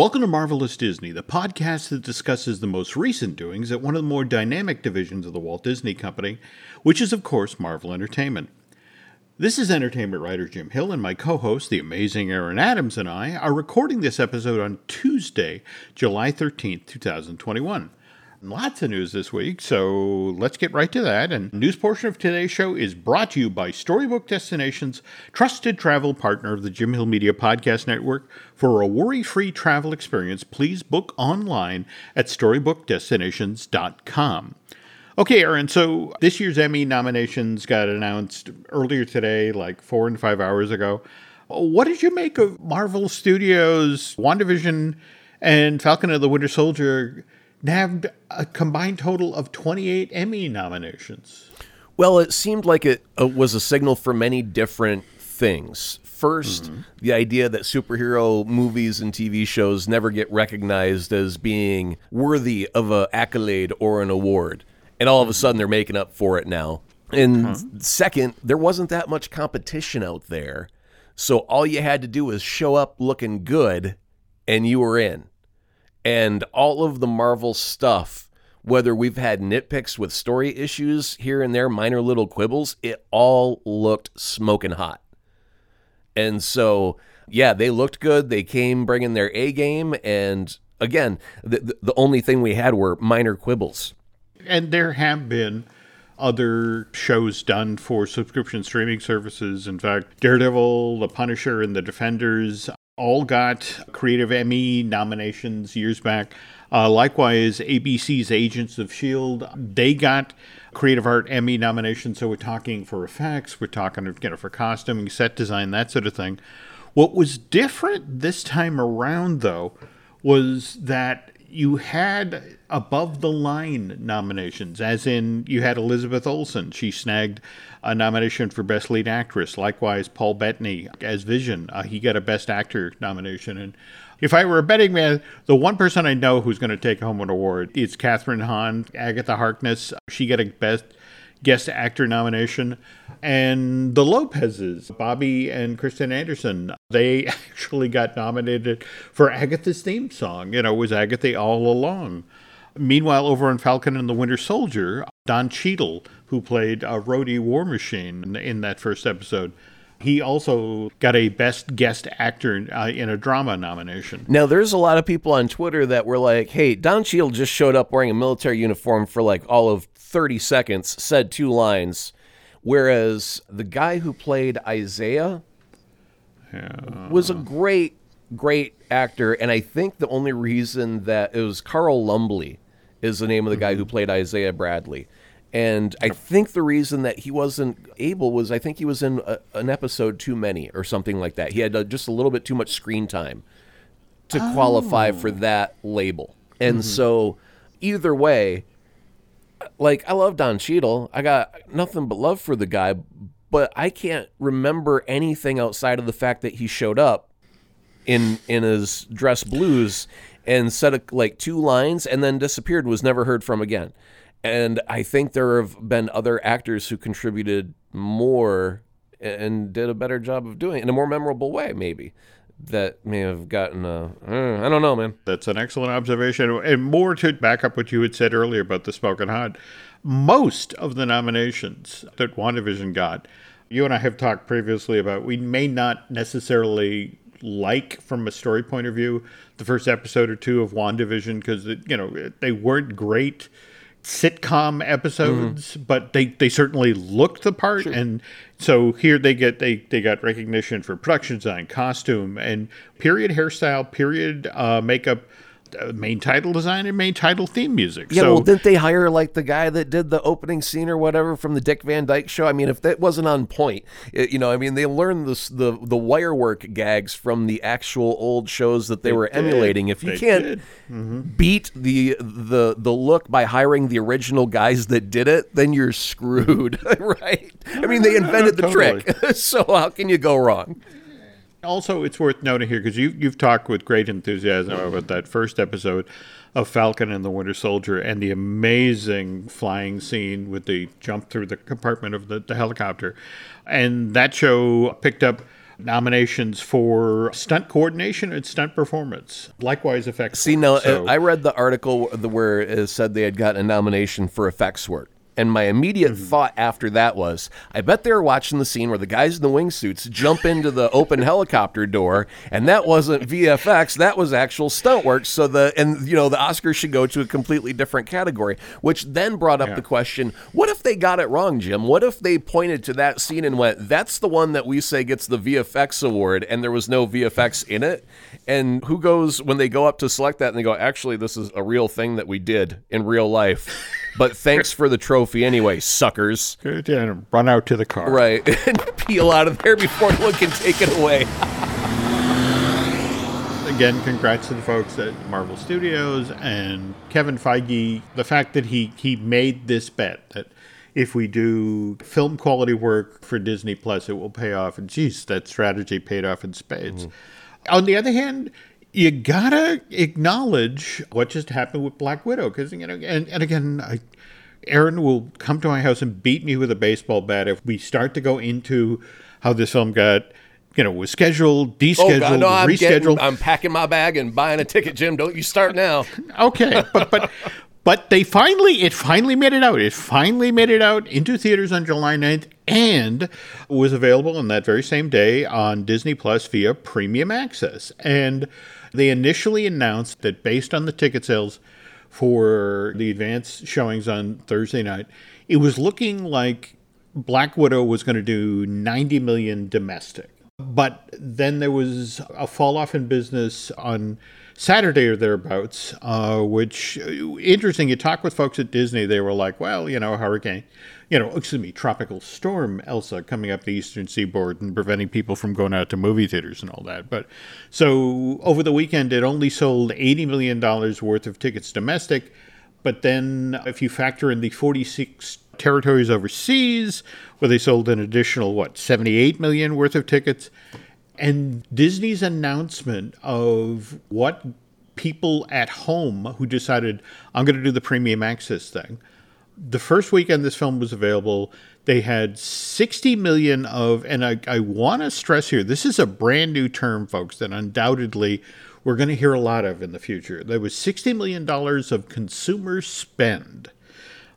Welcome to Marvelous Disney, the podcast that discusses the most recent doings at one of the more dynamic divisions of the Walt Disney Company, which is, of course, Marvel Entertainment. This is entertainment writer Jim Hill, and my co host, the amazing Aaron Adams, and I are recording this episode on Tuesday, July 13th, 2021. Lots of news this week, so let's get right to that. And news portion of today's show is brought to you by Storybook Destinations, trusted travel partner of the Jim Hill Media Podcast Network. For a worry-free travel experience, please book online at storybookdestinations.com. Okay, Aaron, so this year's Emmy nominations got announced earlier today, like four and five hours ago. What did you make of Marvel Studios' WandaVision and Falcon of the Winter Soldier nabbed a combined total of 28 Emmy nominations. Well, it seemed like it uh, was a signal for many different things. 1st mm-hmm. the idea that superhero movies and TV shows never get recognized as being worthy of an accolade or an award. And all of a sudden they're making up for it now. And mm-hmm. second, there wasn't that much competition out there. So all you had to do was show up looking good and you were in and all of the Marvel stuff, whether we've had nitpicks with story issues here and there, minor little quibbles, it all looked smoking hot. And so, yeah, they looked good. They came bringing their A game. And again, the, the only thing we had were minor quibbles. And there have been other shows done for subscription streaming services. In fact, Daredevil, The Punisher, and The Defenders all got Creative Emmy nominations years back. Uh, likewise, ABC's Agents of S.H.I.E.L.D., they got Creative Art Emmy nominations. So we're talking for effects, we're talking you know, for costuming, set design, that sort of thing. What was different this time around, though, was that you had above the line nominations, as in you had Elizabeth Olsen. She snagged a nomination for Best Lead Actress. Likewise, Paul Bettany as Vision. Uh, he got a Best Actor nomination. And if I were a betting man, the one person I know who's going to take home an award is Kathryn Hahn, Agatha Harkness. She got a Best Guest Actor nomination. And the Lopez's, Bobby and Kristen Anderson, they actually got nominated for Agatha's theme song. You know, it was Agatha all along. Meanwhile, over on Falcon and the Winter Soldier, Don Cheadle, who played a Rhodey War Machine in, in that first episode, he also got a Best Guest Actor uh, in a Drama nomination. Now, there's a lot of people on Twitter that were like, hey, Don Cheadle just showed up wearing a military uniform for like all of 30 seconds, said two lines, whereas the guy who played Isaiah yeah. was a great, great actor. And I think the only reason that it was Carl Lumbly is the name of the guy mm-hmm. who played Isaiah Bradley. And I think the reason that he wasn't able was I think he was in a, an episode too many or something like that. He had uh, just a little bit too much screen time to oh. qualify for that label. And mm-hmm. so either way, like I love Don Cheadle. I got nothing but love for the guy, but I can't remember anything outside of the fact that he showed up in in his dress blues and said a, like two lines and then disappeared was never heard from again and I think there have been other actors who contributed more and did a better job of doing it in a more memorable way, maybe. That may have gotten a. Uh, I don't know, man. That's an excellent observation. And more to back up what you had said earlier about the Smoking Hot. Most of the nominations that WandaVision got, you and I have talked previously about, we may not necessarily like from a story point of view the first episode or two of WandaVision because, you know, they weren't great sitcom episodes, mm-hmm. but they, they certainly looked the part. Sure. And so here they get they, they got recognition for production design, costume, and period hairstyle, period uh, makeup main title design and main title theme music. Yeah, so, well, didn't they hire like the guy that did the opening scene or whatever from the Dick Van Dyke show? I mean, if that wasn't on point, it, you know, I mean, they learned this, the the wire work gags from the actual old shows that they, they were did. emulating. If you they can't mm-hmm. beat the the the look by hiring the original guys that did it, then you're screwed, right? I mean, they invented the totally. trick, so how can you go wrong? Also, it's worth noting here because you you've talked with great enthusiasm about that first episode of Falcon and the Winter Soldier and the amazing flying scene with the jump through the compartment of the, the helicopter, and that show picked up nominations for stunt coordination and stunt performance. Likewise, effects. See, work. now So- I read the article where it said they had gotten a nomination for effects work. And my immediate Mm-hmm. thought after that was, I bet they were watching the scene where the guys in the wingsuits jump into the open helicopter door, and that wasn't VFX, that was actual stunt work. So the and you know the Oscars should go to a completely different category, which then brought up the question: What if they got it wrong, Jim? What if they pointed to that scene and went, "That's the one that we say gets the VFX award," and there was no VFX in it? And who goes when they go up to select that and they go, "Actually, this is a real thing that we did in real life." But thanks for the trophy anyway, suckers. Good, yeah, run out to the car. Right. and peel out of there before anyone can take it away. Again, congrats to the folks at Marvel Studios and Kevin Feige. The fact that he he made this bet that if we do film quality work for Disney Plus, it will pay off. And geez, that strategy paid off in spades. Mm. On the other hand, you gotta acknowledge what just happened with Black Widow, because you know, and, and again, I, Aaron will come to my house and beat me with a baseball bat if we start to go into how this film got, you know, was scheduled, Oh descheduled, God, no! I'm rescheduled. getting, I'm packing my bag and buying a ticket, Jim. Don't you start now? okay, but but but they finally it finally made it out. It finally made it out into theaters on July 9th and was available on that very same day on Disney Plus via premium access. And they initially announced that based on the ticket sales for the advance showings on Thursday night, it was looking like Black Widow was going to do 90 million domestic. But then there was a fall off in business on Saturday or thereabouts, uh, which interesting. You talk with folks at Disney, they were like, well, you know, hurricane, you know, excuse me, tropical storm Elsa coming up the eastern seaboard and preventing people from going out to movie theaters and all that. But so over the weekend, it only sold $80 million worth of tickets domestic. But then if you factor in the 46 territories overseas, where they sold an additional, what, 78 million worth of tickets, and Disney's announcement of what people at home who decided, I'm going to do the premium access thing. The first weekend this film was available, they had 60 million of, and I, I want to stress here, this is a brand new term, folks, that undoubtedly we're going to hear a lot of in the future. There was $60 million of consumer spend.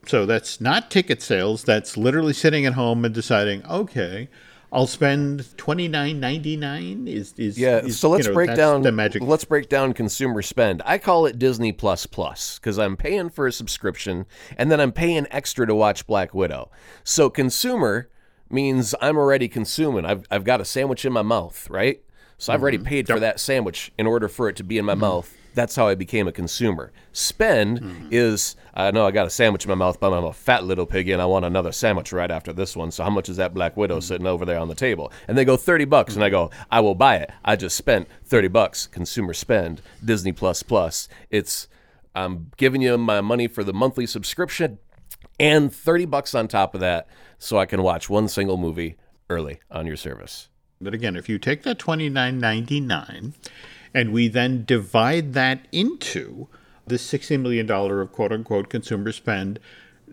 So that's not ticket sales. That's literally sitting at home and deciding, okay, I'll spend twenty nine ninety nine. Is is Yeah, is, so let's you know, break down the magic. Let's break down consumer spend. I call it Disney Plus Plus because I'm paying for a subscription and then I'm paying extra to watch Black Widow. So consumer means I'm already consuming. I've I've got a sandwich in my mouth, right? So I've already mm-hmm. paid for that sandwich in order for it to be in my mm-hmm. mouth. That's how I became a consumer. Spend hmm. is I know I got a sandwich in my mouth, but I'm a fat little piggy and I want another sandwich right after this one. So how much is that Black Widow hmm. sitting over there on the table? And they go 30 bucks and I hmm. go, I will buy it. I just spent 30 bucks. Consumer spend. Disney Plus Plus. It's I'm giving you my money for the monthly subscription and 30 bucks on top of that so I can watch one single movie early on your service. But again, if you take that twenty nine ninety nine, and we then divide that into the sixty million dollar of quote unquote consumer spend,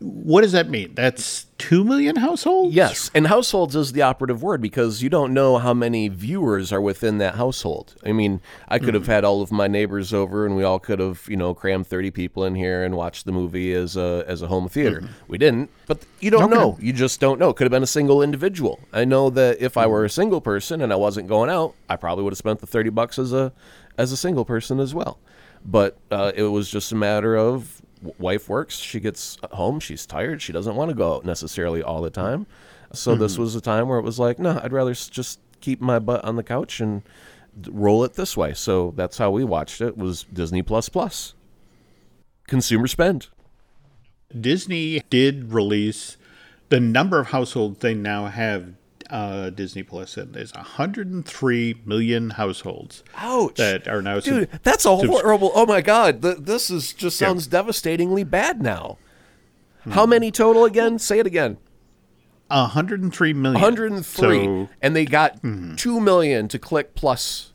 what does that mean? That's two million households. Yes, and households is the operative word because you don't know how many viewers are within that household. I mean, I could have hmm. had all of my neighbors over, and we all could have, you know, crammed thirty people in here and watched the movie as a as a home theater. Hmm. We didn't, but you don't know. You just don't know. Could have been a single individual. I know that if I hmm. were a single person and I wasn't going out, I probably would have spent the thirty bucks as a as a single person as well. But uh, it was just a matter of wife works, she gets home, she's tired, she doesn't want to go out necessarily all the time. So this mm-hmm. was a time where it was like, no, I'd rather just keep my butt on the couch and roll it this way. So that's how we watched it. Was Disney Plus Plus. Consumer spend. Disney did release the number of households they now have uh, Disney Plus in. There's 103 million households Ouch. that are now Dude, sub- that's a horrible. Oh my God, th- this is just sounds devastatingly bad now. How many total again? Say it again. 103 million. 103 So, and they got 2 million to click plus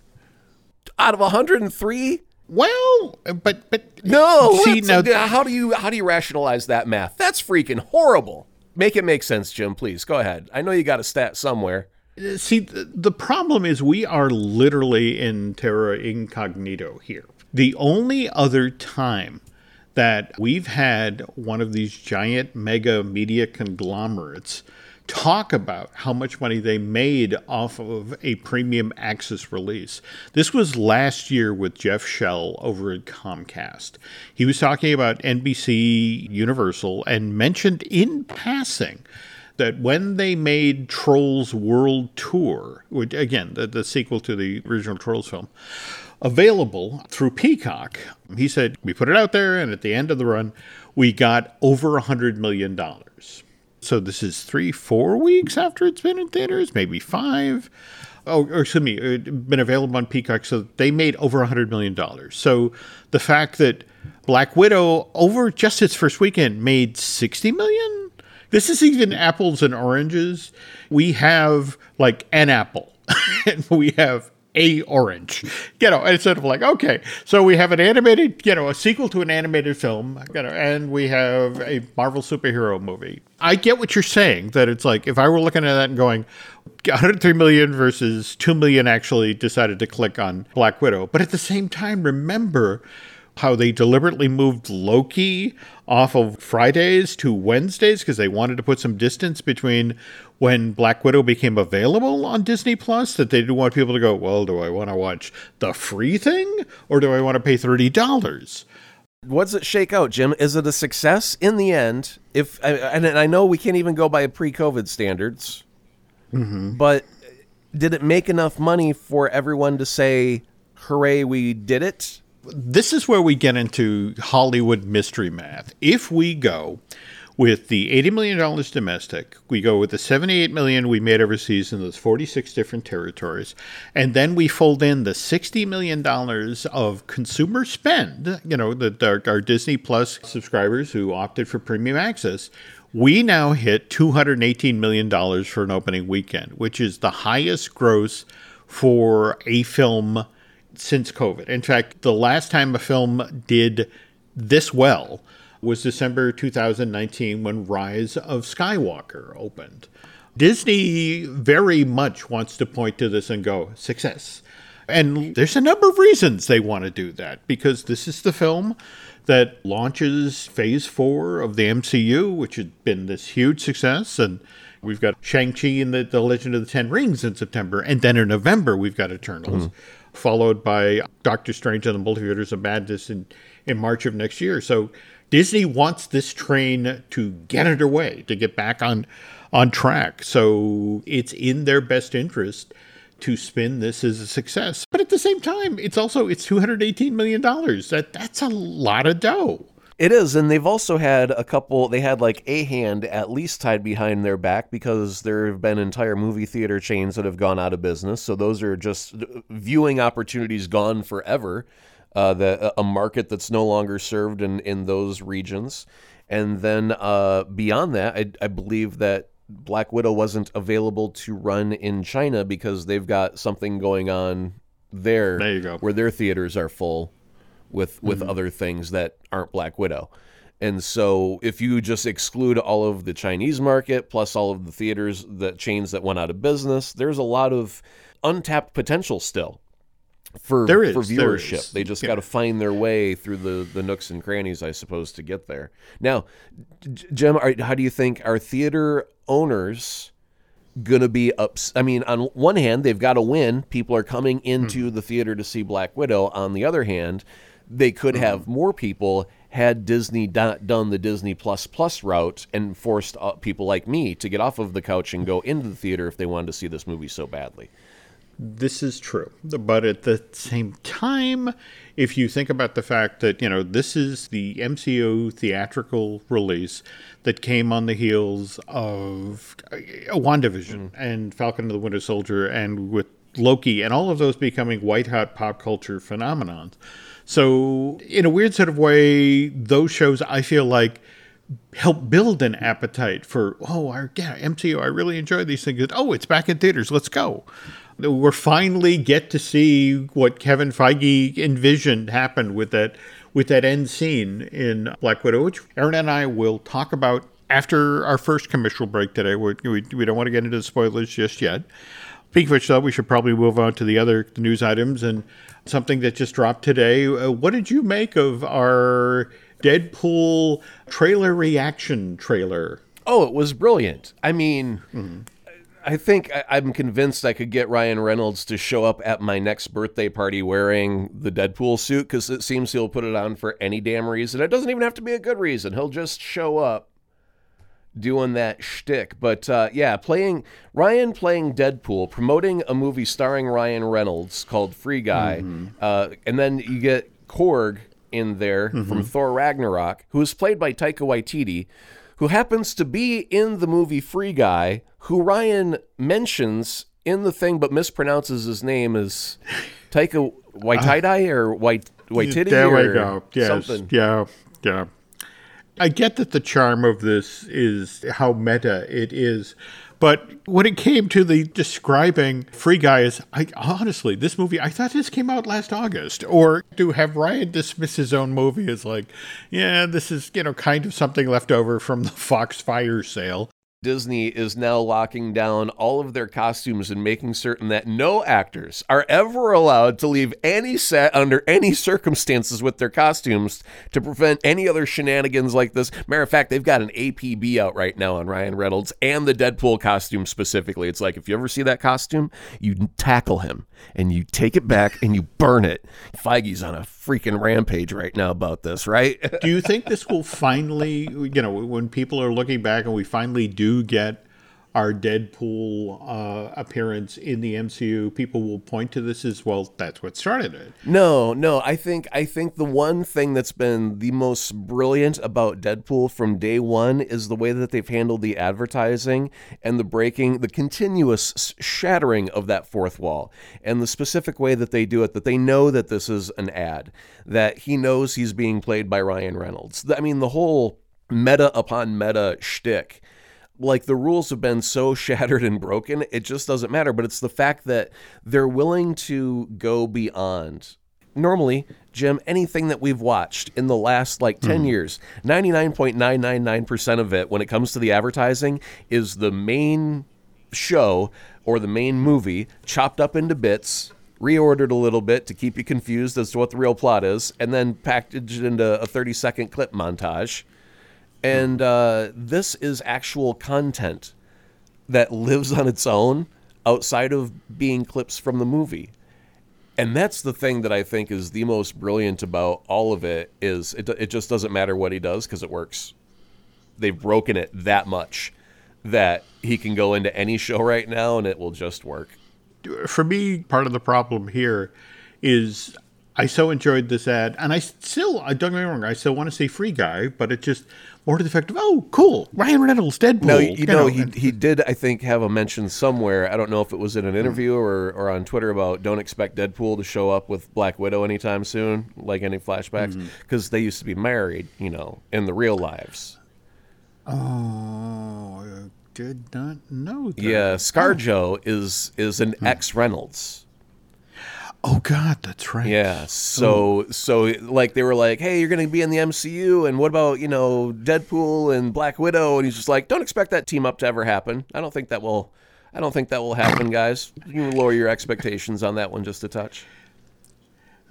out of 103 well, but but no See now, how do you how do you rationalize that math that's freaking horrible make it make sense jim please. Go ahead. I know you got a stat somewhere. Uh, see, the problem is we are literally in terra incognito here. The only other time that we've had one of these giant mega media conglomerates talk about how much money they made off of a premium access release. This was last year with Jeff Shell over at Comcast. He was talking about NBC Universal and mentioned in passing that when they made Trolls World Tour, which again, the, the sequel to the original Trolls film, available through Peacock, he said, we put it out there, and at the end of the run, we got over a $100 million. So this is three, four weeks after it's been in theaters, maybe five. Oh, or excuse me, it been available on Peacock. So they made over a hundred million dollars. So the fact that Black Widow over just its first weekend made sixty million. This is even apples and oranges. We have like an apple, and we have a orange. You know, instead of like, okay, so we have an animated, you know, a sequel to an animated film, you know, and we have a Marvel superhero movie. I get what you're saying, that it's like if I were looking at that and going, 103 million versus 2 million actually decided to click on Black Widow. But at the same time, remember how they deliberately moved Loki off of Fridays to Wednesdays because they wanted to put some distance between when Black Widow became available on Disney Plus that they didn't want people to go, well, do I want to watch the free thing or do I want to pay $30? What does it shake out, Jim? Is it a success in the end? If and I know we can't even go by pre-COVID standards, mm-hmm. but did it make enough money for everyone to say, "Hooray, we did it"? This is where we get into Hollywood mystery math. If we go with the $80 million domestic, we go with the 78 million we made overseas in those 46 different territories, and then we fold in the $60 million of consumer spend, you know, the, our, our Disney Plus subscribers who opted for premium access, we now hit $218 million for an opening weekend, which is the highest gross for a film since COVID. In fact, the last time a film did this well was December 2019 when Rise of Skywalker opened. Disney very much wants to point to this and go, success. And there's a number of reasons they want to do that because this is the film that launches phase four of the MCU, which has been this huge success. And we've got Shang-Chi and the, the Legend of the Ten Rings in September. And then in November, we've got Eternals. Mm-hmm followed by Doctor Strange and the Multiverse of Madness in, in March of next year. So Disney wants this train to get underway, to get back on on track. So it's in their best interest to spin this as a success. But at the same time, it's also it's 218 million dollars. That that's a lot of dough. It is, and they've also had a couple. They had like a hand at least tied behind their back because there have been entire movie theater chains that have gone out of business. So those are just viewing opportunities gone forever. Uh, the a market that's no longer served in in those regions, and then uh, beyond that, I, I believe that Black Widow wasn't available to run in China because they've got something going on there. There you go. Where their theaters are full with with mm-hmm. other things that aren't Black Widow. And so if you just exclude all of the Chinese market plus all of the theaters the chains that went out of business, there's a lot of untapped potential still for there is, for viewership. They just yeah. got to find their way through the the nooks and crannies, I suppose, to get there. Now, Jim, are, how do you think our theater owners gonna be up? I mean, on one hand, they've got to win. People are coming into hmm the theater to see Black Widow. On the other hand, they could have mm-hmm. more people had Disney done the Disney Plus Plus route and forced uh, people like me to get off of the couch and go into the theater if they wanted to see this movie so badly. This is true. But at the same time, if you think about the fact that, you know, this is the MCU theatrical release that came on the heels of uh, WandaVision mm. and Falcon and the Winter Soldier and with Loki and all of those becoming white hot pop culture phenomenons so, in a weird sort of way, those shows I feel like help build an appetite for, oh, our, yeah, MCU, I really enjoy these things. Oh, it's back in theaters, let's go. We're finally get to see what Kevin Feige envisioned happened with that with that end scene in Black Widow, which Aaron and I will talk about after our first commercial break today, we, we, we don't want to get into the spoilers just yet. Speaking of which, though, we should probably move on to the other news items and something that just dropped today. Uh, what did you make of our Deadpool trailer reaction trailer? Oh, it was brilliant. I mean, I think I, I'm convinced I could get Ryan Reynolds to show up at my next birthday party wearing the Deadpool suit because it seems he'll put it on for any damn reason. It doesn't even have to be a good reason. He'll just show up doing that shtick. But uh, yeah, playing Ryan playing Deadpool, promoting a movie starring Ryan Reynolds called Free Guy, uh, and then you get Korg in there from Thor Ragnarok, who is played by Taika Waititi, who happens to be in the movie Free Guy, who Ryan mentions in the thing but mispronounces his name as Taika Waititi or White Waititi There we go. Yes. something. Yeah. Yeah. I get that the charm of this is how meta it is. But when it came to the describing Free Guy as, I honestly, this movie, I thought this came out last August. Or to have Ryan dismiss his own movie as like, yeah, this is, you know, kind of something left over from the Fox fire sale. Disney is now locking down all of their costumes and making certain that no actors are ever allowed to leave any set under any circumstances with their costumes to prevent any other shenanigans like this. Matter of fact, they've got an APB out right now on Ryan Reynolds and the Deadpool costume specifically. It's like if you ever see that costume, you tackle him and you take it back and you burn it. Feige's on a freaking rampage right now about this, right? Do you think this will finally, you know, when people are looking back and we finally do get our Deadpool uh, appearance in the MCU, people will point to this as well. That's what started it. No, no. I think I think the one thing that's been the most brilliant about Deadpool from day one is the way that they've handled the advertising and the breaking, the continuous shattering of that fourth wall, and the specific way that they do it. That they know that this is an ad, that he knows he's being played by Ryan Reynolds. I mean, the whole meta upon meta shtick like the rules have been so shattered and broken, it just doesn't matter. But it's the fact that they're willing to go beyond. Normally, Jim, anything that we've watched in the last like 10 hmm. years, 99.999% of it, when it comes to the advertising, is the main show or the main movie chopped up into bits, reordered a little bit to keep you confused as to what the real plot is, and then packaged into a 30 second clip montage and uh, this is actual content that lives on its own outside of being clips from the movie. And that's the thing that i think is the most brilliant about all of it is it, it just doesn't matter what he does because it works. They've broken it that much that he can go into any show right now and it will just work. For me, part of the problem here is I so enjoyed this ad, and I still, I don't get me wrong, I still want to see Free Guy, but it just more to the effect of, oh, cool, Ryan Reynolds, Deadpool. No, you, know, he, and- he did, I think, have a mention somewhere. I don't know if it was in an hmm. interview or, or on Twitter about don't expect Deadpool to show up with Black Widow anytime soon, like any flashbacks, hmm. because they used to be married, you know, in the real lives. oh, I did not know that. Yeah, ScarJo is is an hmm. ex Reynolds. Oh, God, that's right. Yeah, so so like they were like, "Hey, you're going to be in the MCU, and what about you know Deadpool and Black Widow?" And he's just like, "Don't expect that team up to ever happen. I don't think that will. I don't think that will happen, guys. You lower your expectations on that one just a touch."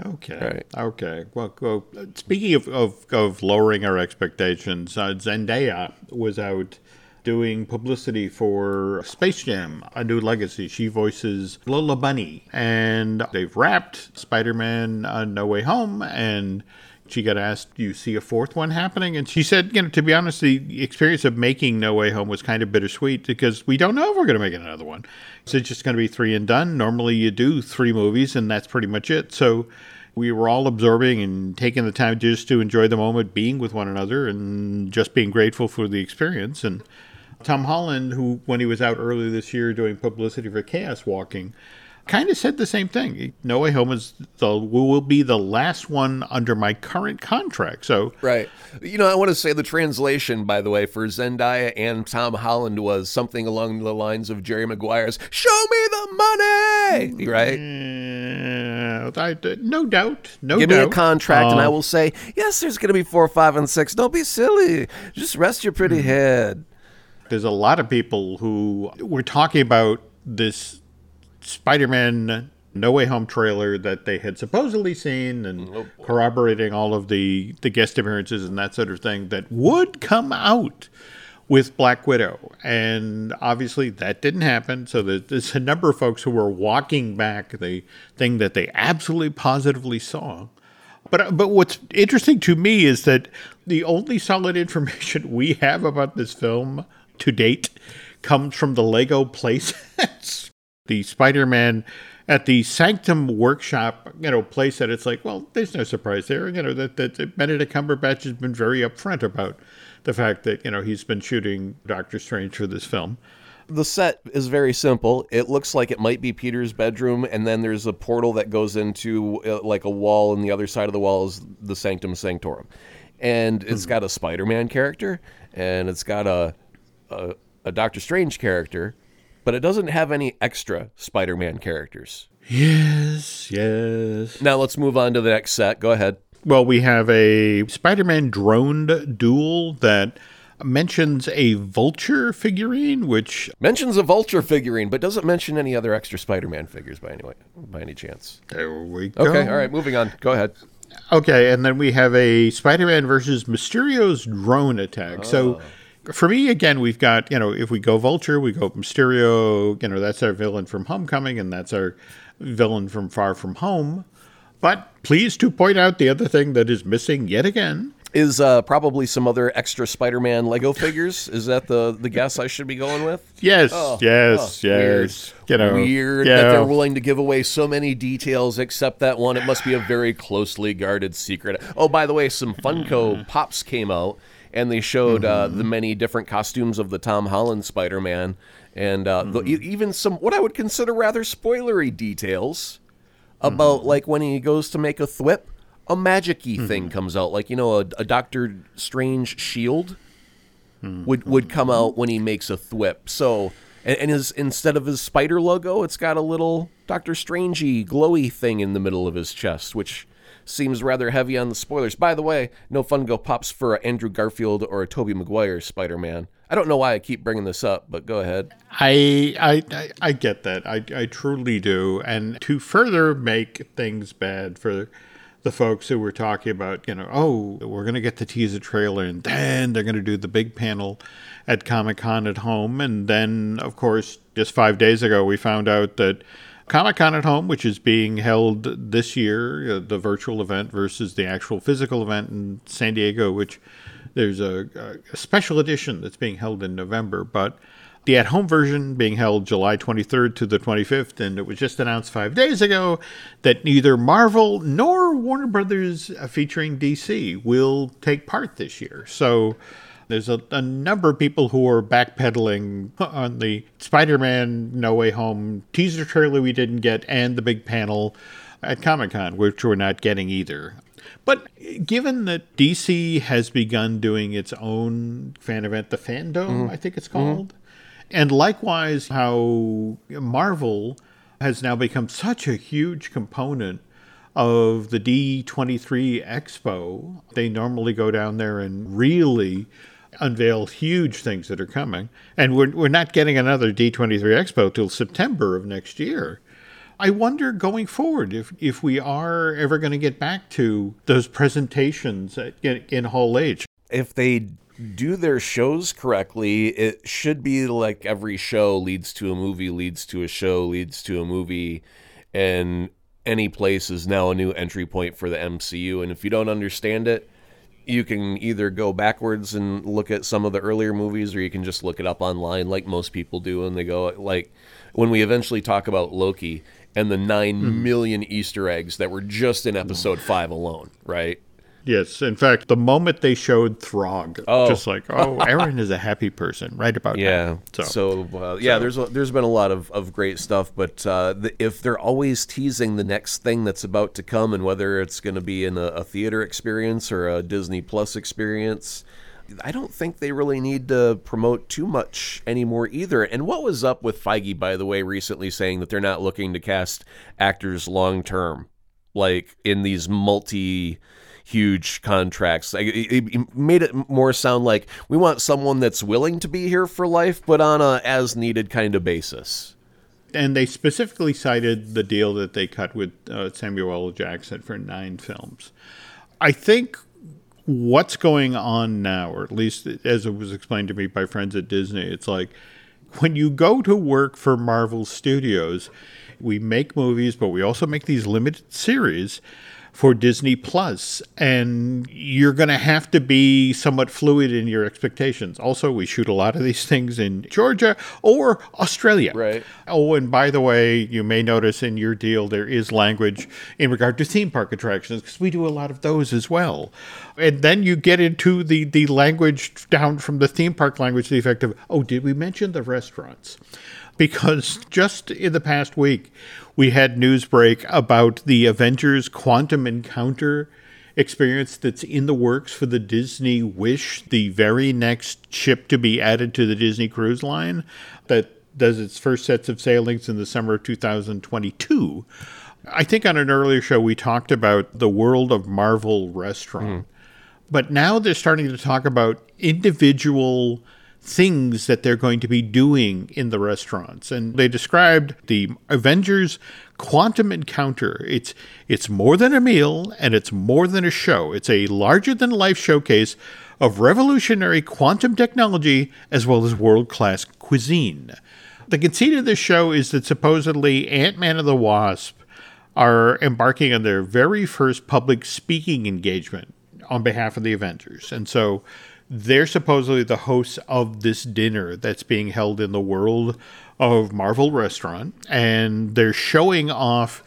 Okay. Right. Okay. Well, well speaking of, of, of lowering our expectations, uh, Zendaya was out doing publicity for Space Jam: A New Legacy. She voices Lola Bunny, and they've wrapped Spider-Man: uh, No Way Home, and she got asked, "Do you see a fourth one happening?" And she said, "You know, to be honest, the experience of making No Way Home was kind of bittersweet because we don't know if we're going to make another one. So it's just going to be three and done. Normally, you do three movies, and that's pretty much it. So." we were all absorbing and taking the time just to enjoy the moment, being with one another, and just being grateful for the experience. And Tom Holland, who, when he was out earlier this year doing publicity for Chaos Walking, kind of said the same thing. No Way Home is the will be the last one under my current contract. So Right. You know, I want to say the translation, by the way, for Zendaya and Tom Holland was something along the lines of Jerry Maguire's "Show me the money," right? eh, know, I, no doubt, no Give doubt. me a contract, and I Uh, will say, yes, there's going to be four, five, and six. Don't be silly. Just rest your pretty Hmm. head. There's a lot of people who were talking about this Spider-Man No Way Home trailer that they had supposedly seen and oh, corroborating all of the the guest appearances and that sort of thing that would come out with Black Widow. And obviously that didn't happen. So there's a number of folks who were walking back the thing that they absolutely positively saw. But but what's interesting to me is that the only solid information we have about this film to date comes from the Lego playsets. the Spider-Man at the Sanctum Workshop, you know, playset. It's like, well, there's no surprise there. You know that that Benedict Cumberbatch has been very upfront about the fact that you know he's been shooting Doctor Strange for this film. The set is very simple. It looks like it might be Peter's bedroom, and then there's a portal that goes into uh, like a wall, and the other side of the wall is the Sanctum Sanctorum. And it's got a Spider Man character, and it's got a, a, a Doctor Strange character, but it doesn't have any extra Spider Man characters. Yes, yes. Now let's move on to the next set. Go ahead. Well, we have a Spider Man droned duel that mentions a vulture figurine, which Mentions a vulture figurine, but doesn't mention any other extra Spider Man figures by any way, by any chance. there we go. Okay, all right, moving on. Go ahead. Okay, and then we have a Spider Man versus Mysterio's drone attack. So ah. For me, again, we've got, you know, if we go Vulture, we go Mysterio, you know, that's our villain from Homecoming, and that's our villain from Far From Home. But pleased to point out the other thing that is missing yet again Is uh, probably some other extra Spider Man Lego figures. Is that the, the guess I should be going with? Yes, yes, oh, weird. yes. You know, Weird yeah. that they're willing to give away so many details, except that one. It must be a very closely guarded secret. Oh, by the way, some Funko Pops came out, and they showed uh, the mm-hmm. many different costumes of the Tom Holland Spider Man, and uh, the, e- mm-hmm. even some what I would consider rather spoilery details about mm-hmm. like when he goes to make a thwip, a magic-y thing comes out, like you know, a, a Doctor Strange shield would would come out when he makes a thwip. So and, and his instead of his spider logo, it's got a little Doctor Strangey glowy thing in the middle of his chest, which seems rather heavy on the spoilers. By the way, no Funko Pops for a Andrew Garfield or a Tobey Maguire Spider-Man. I don't know why I keep bringing this up, but go ahead. I, I I get that. I I truly do. And to further make things bad for the folks who were talking about, you know, oh, we're going to get the teaser trailer and then they're going to do the big panel at Comic Con at home. And then, of course, just five days ago, we found out that Comic Con at home, which is being held this year, uh, the virtual event versus the actual physical event in San Diego, which there's a, a special edition that's being held in November, but the at home version being held July 23rd to the 25th. And it was just announced five days ago that neither Marvel nor Warner Brothers uh, featuring DC will take part this year. So there's a, a number of people who are backpedaling on the Spider Man No Way Home teaser trailer we didn't get and the big panel at Comic Con, which we're not getting either. But given that DC has begun doing its own fan event, the FanDome, mm-hmm. I think it's called, mm-hmm. and likewise how Marvel has now become such a huge component of the D23 Expo. They normally go down there and really unveil huge things that are coming. And we're, we're not getting another D23 Expo till September of next year. I wonder going forward if, if we are ever going to get back to those presentations at, in, in Hall H. If they do their shows correctly, it should be like every show leads to a movie, leads to a show, leads to a movie, and any place is now a new entry point for the MCU. And if you don't understand it, you can either go backwards and look at some of the earlier movies, or you can just look it up online, like most people do. And they go like when we eventually talk about Loki and the nine mm-hmm. million Easter eggs that were just in episode mm. five alone, right? Yes, in fact, the moment they showed Throg, Oh. just like, oh, Aaron is a happy person, right about Yeah. now. So, uh, yeah, there's a, there's been a lot of, of great stuff, but uh, the, if they're always teasing the next thing that's about to come, and whether it's going to be in a, a theater experience or a Disney Plus experience, I don't think they really need to promote too much anymore either. And what was up with Feige, by the way, recently saying that they're not looking to cast actors long term? like in these multi huge contracts. It, made it more sound like we want someone that's willing to be here for life, but on a as needed kind of basis. And they specifically cited the deal that they cut with uh, Samuel L. Jackson for nine films. I think what's going on now, or at least as it was explained to me by friends at Disney, it's like when you go to work for Marvel Studios, we make movies, but we also make these limited series for Disney Plus, and you're going to have to be somewhat fluid in your expectations. Also, we shoot a lot of these things in Georgia or Australia. Right. Oh, and by the way, you may notice in your deal there is language in regard to theme park attractions because we do a lot of those as well. And then you get into the the language down from the theme park language, the effect of, oh, did we mention the restaurants? Because just in the past week, we had news break about the Avengers Quantum Encounter experience that's in the works for the Disney Wish, the very next ship to be added to the Disney Cruise Line that does its first sets of sailings in the summer of 2022. I think on an earlier show we talked about the World of Marvel restaurant. Mm. But now they're starting to talk about individual things that they're going to be doing in the restaurants. And they described the Avengers Quantum Encounter. It's it's more than a meal and it's more than a show. It's a larger than life showcase of revolutionary quantum technology as well as world-class cuisine. The conceit of this show is that supposedly Ant-Man and the Wasp are embarking on their very first public speaking engagement on behalf of the Avengers. And so they're supposedly the hosts of this dinner that's being held in the world of Marvel Restaurant, and they're showing off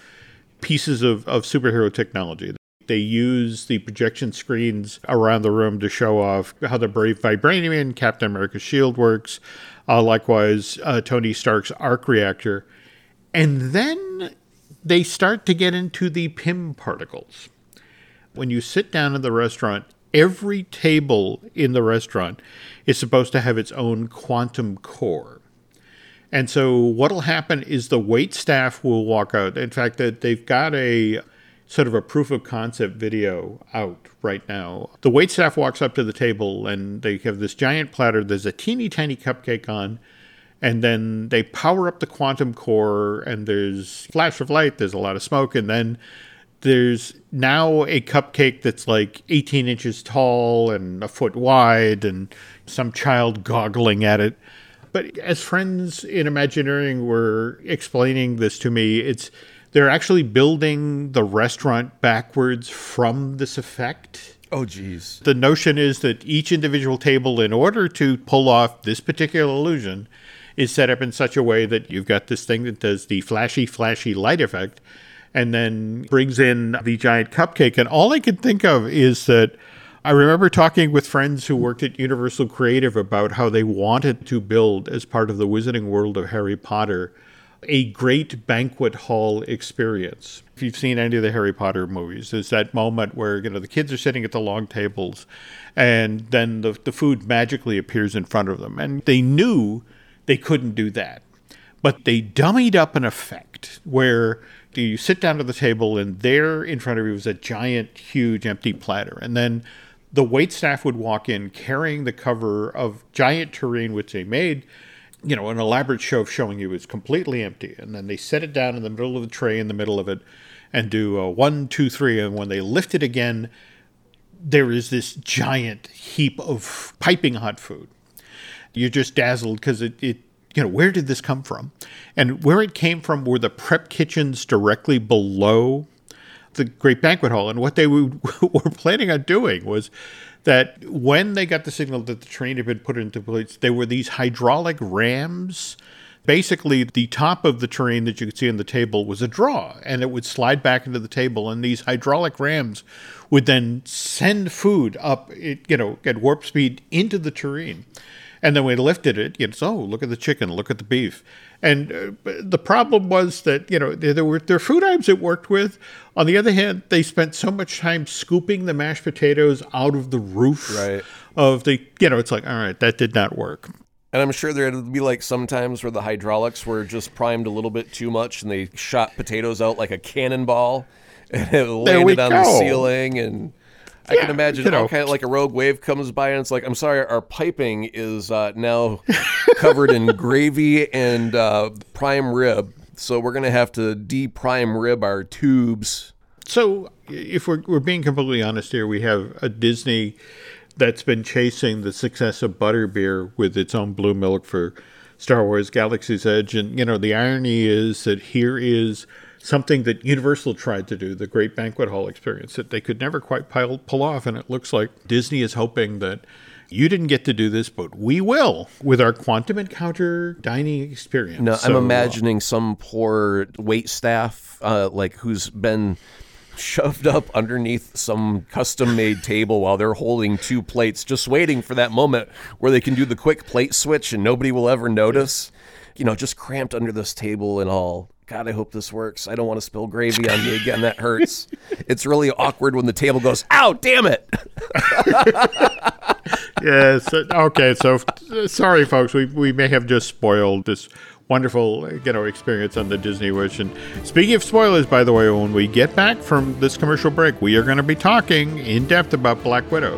pieces of, of superhero technology. They use the projection screens around the room to show off how the Brave Vibranium and Captain America's shield works. Uh, likewise, uh, Tony Stark's arc reactor. And then they start to get into the Pym particles. When you sit down in the restaurant, every table in the restaurant is supposed to have its own quantum core. And so what'll happen is the wait staff will walk out. In fact, that they've got a sort of a proof of concept video out right now. The wait staff walks up to the table and they have this giant platter. There's a teeny tiny cupcake on, and then they power up the quantum core and there's flash of light, there's a lot of smoke, and then there's now a cupcake that's like 18 inches tall and a foot wide, and some child goggling at it. But as friends in Imagineering were explaining this to me, it's they're actually building the restaurant backwards from this effect. Oh, geez. The notion is that each individual table, in order to pull off this particular illusion, is set up in such a way that you've got this thing that does the flashy, flashy light effect and then brings in the giant cupcake. And all I can think of is that I remember talking with friends who worked at Universal Creative about how they wanted to build, as part of the Wizarding World of Harry Potter, a great banquet hall experience. If you've seen any of the Harry Potter movies, there's that moment where you know the kids are sitting at the long tables, and then the the food magically appears in front of them, and they knew they couldn't do that, but they dummied up an effect where you sit down to the table and there in front of you was a giant, huge empty platter. And then the wait staff would walk in carrying the cover of giant tureen, which they made, you know, an elaborate show of showing you was completely empty. And then they set it down in the middle of the tray in the middle of it and do a one, two, three. And when they lift it again, there is this giant heap of piping hot food. You're just dazzled because it, it you know, where did this come from? And where it came from were the prep kitchens directly below the Great Banquet Hall. And what they were planning on doing was that when they got the signal that the train had been put into place, there were these hydraulic rams. Basically, the top of the train that you could see on the table was a draw, and it would slide back into the table, and these hydraulic rams would then send food up, you know, at warp speed into the tureen. And then we lifted it. It's oh, look at the chicken, look at the beef. And uh, the problem was that you know there, there were there were food items it worked with. On the other hand, they spent so much time scooping the mashed potatoes out of the roof right. of the you know it's like all right that did not work. And I'm sure there'd be like sometimes where the hydraulics were just primed a little bit too much and they shot potatoes out like a cannonball and it landed on the ceiling and I Yeah, can imagine you know. kind of like a rogue wave comes by and it's like, I'm sorry, our piping is uh, now covered in gravy and uh, prime rib, so we're gonna have to de-prime rib our tubes. So, if we're, we're being completely honest here, we have a Disney that's been chasing the success of Butterbeer with its own blue milk for Star Wars Galaxy's Edge. And, you know, the irony is that here is something that Universal tried to do, the Great Banquet Hall experience, that they could never quite pull, pull off. And it looks like Disney is hoping that you didn't get to do this, but we will with our quantum encounter dining experience. No, I'm So, uh, imagining some poor wait staff, uh, like who's been shoved up underneath some custom made table while they're holding two plates, just waiting for that moment where they can do the quick plate switch and nobody will ever notice. You know, just cramped under this table and all. God, I hope this works. I don't want to spill gravy on me again. That hurts. It's really awkward when the table goes, ow, damn it. yes. uh, Okay. So, sorry, folks. We, we may have just spoiled this wonderful, uh, you know, experience on the Disney Wish. And speaking of spoilers, by the way, when we get back from this commercial break, we are going to be talking in depth about Black Widow.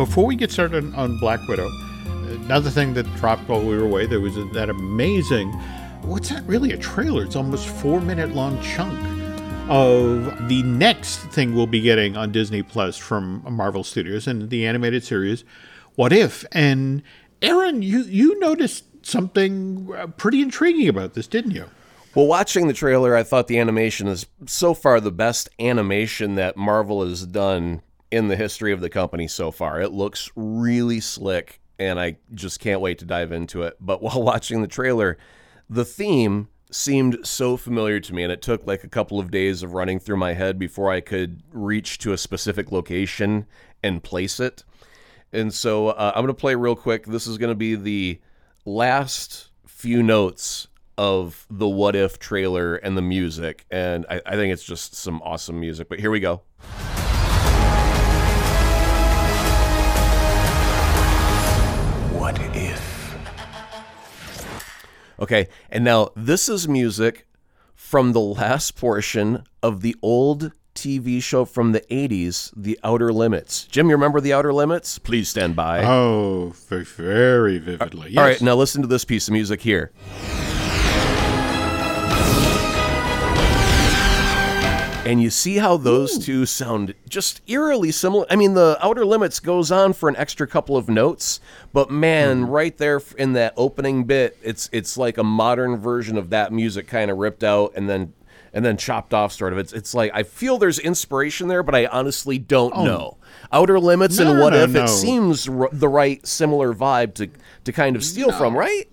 Before we get started on, Black Widow, another thing that dropped while we were away, there was that amazing, what's that really a trailer? It's almost four minute long chunk of the next thing we'll be getting on Disney Plus from Marvel Studios and the animated series, What If? And Aaron, you, you noticed something uh, pretty intriguing about this, didn't you? Well, watching the trailer, I thought the animation is so far the best animation that Marvel has done in the history of the company so far. It looks really slick, and I just can't wait to dive into it. But while watching the trailer, the theme seemed so familiar to me, and it took like a couple of days of running through my head before I could reach to a specific location and place it. And so uh, I'm going to play real quick. This is going to be the last few notes of the What If trailer and the music. And I, I think it's just some awesome music. But here we go. What if? Okay, and now this is music from the last portion of the old TV show from the 80s, The Outer Limits. Jim, you remember The Outer Limits? Please stand by. Oh, very, very vividly. Yes. All right, now listen to this piece of music here. And you see how those two sound just eerily similar. I mean, the Outer Limits goes on for an extra couple of notes, but man, hmm. right there in that opening bit, it's it's like a modern version of that music kind of ripped out and then and then chopped off sort of. It's it's like I feel there's inspiration there, but I honestly don't oh. know. Outer Limits No, and What no, If no. it seems r- the right similar vibe to to kind of steal from, right?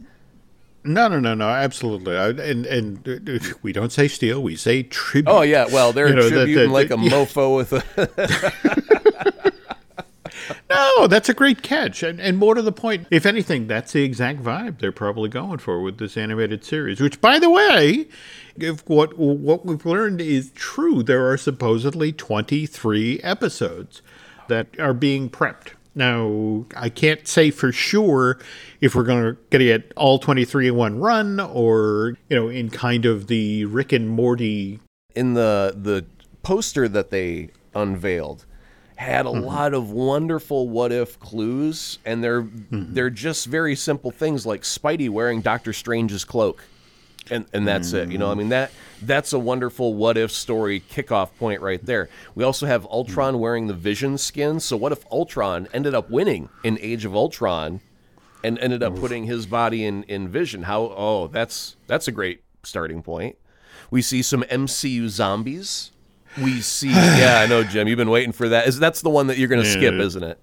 No, no, no, no, absolutely. I, and and we don't say steal, we say tribute. Oh yeah, well they're You know, tributing like a that- mofo with a No, that's a great catch. And, and more to the point, if anything, that's the exact vibe they're probably going for with this animated series. Which, by the way, if what what we've learned is true, there are supposedly 23 episodes that are being prepped. Now, I can't say for sure if we're going to get all 23 in one run or, you know, in kind of the Rick and Morty. In the the poster that they unveiled had a mm-hmm. lot of wonderful what if clues and they're mm-hmm. they're just very simple things like Spidey wearing Doctor Strange's cloak. And and that's it. You know, I mean that that's a wonderful what if story kickoff point right there. We also have Ultron wearing the Vision skin. So what if Ultron ended up winning in Age of Ultron and ended up putting his body in in Vision? How oh, that's that's a great starting point. We see some MCU zombies. We see, yeah, I know, Jim. You've been waiting for that. Is that's the one that you're going to skip, Yeah. isn't it?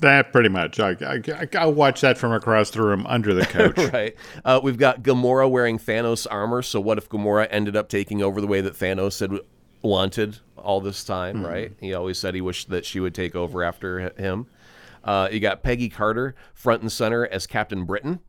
That pretty much. I, I, I'll watch that from across the room under the couch. right. Uh, we've got Gamora wearing Thanos armor. So what if Gamora ended up taking over the way that Thanos had wanted all this time? Right. He always said he wished that she would take over after him. Uh, you got Peggy Carter front and center as Captain Britain.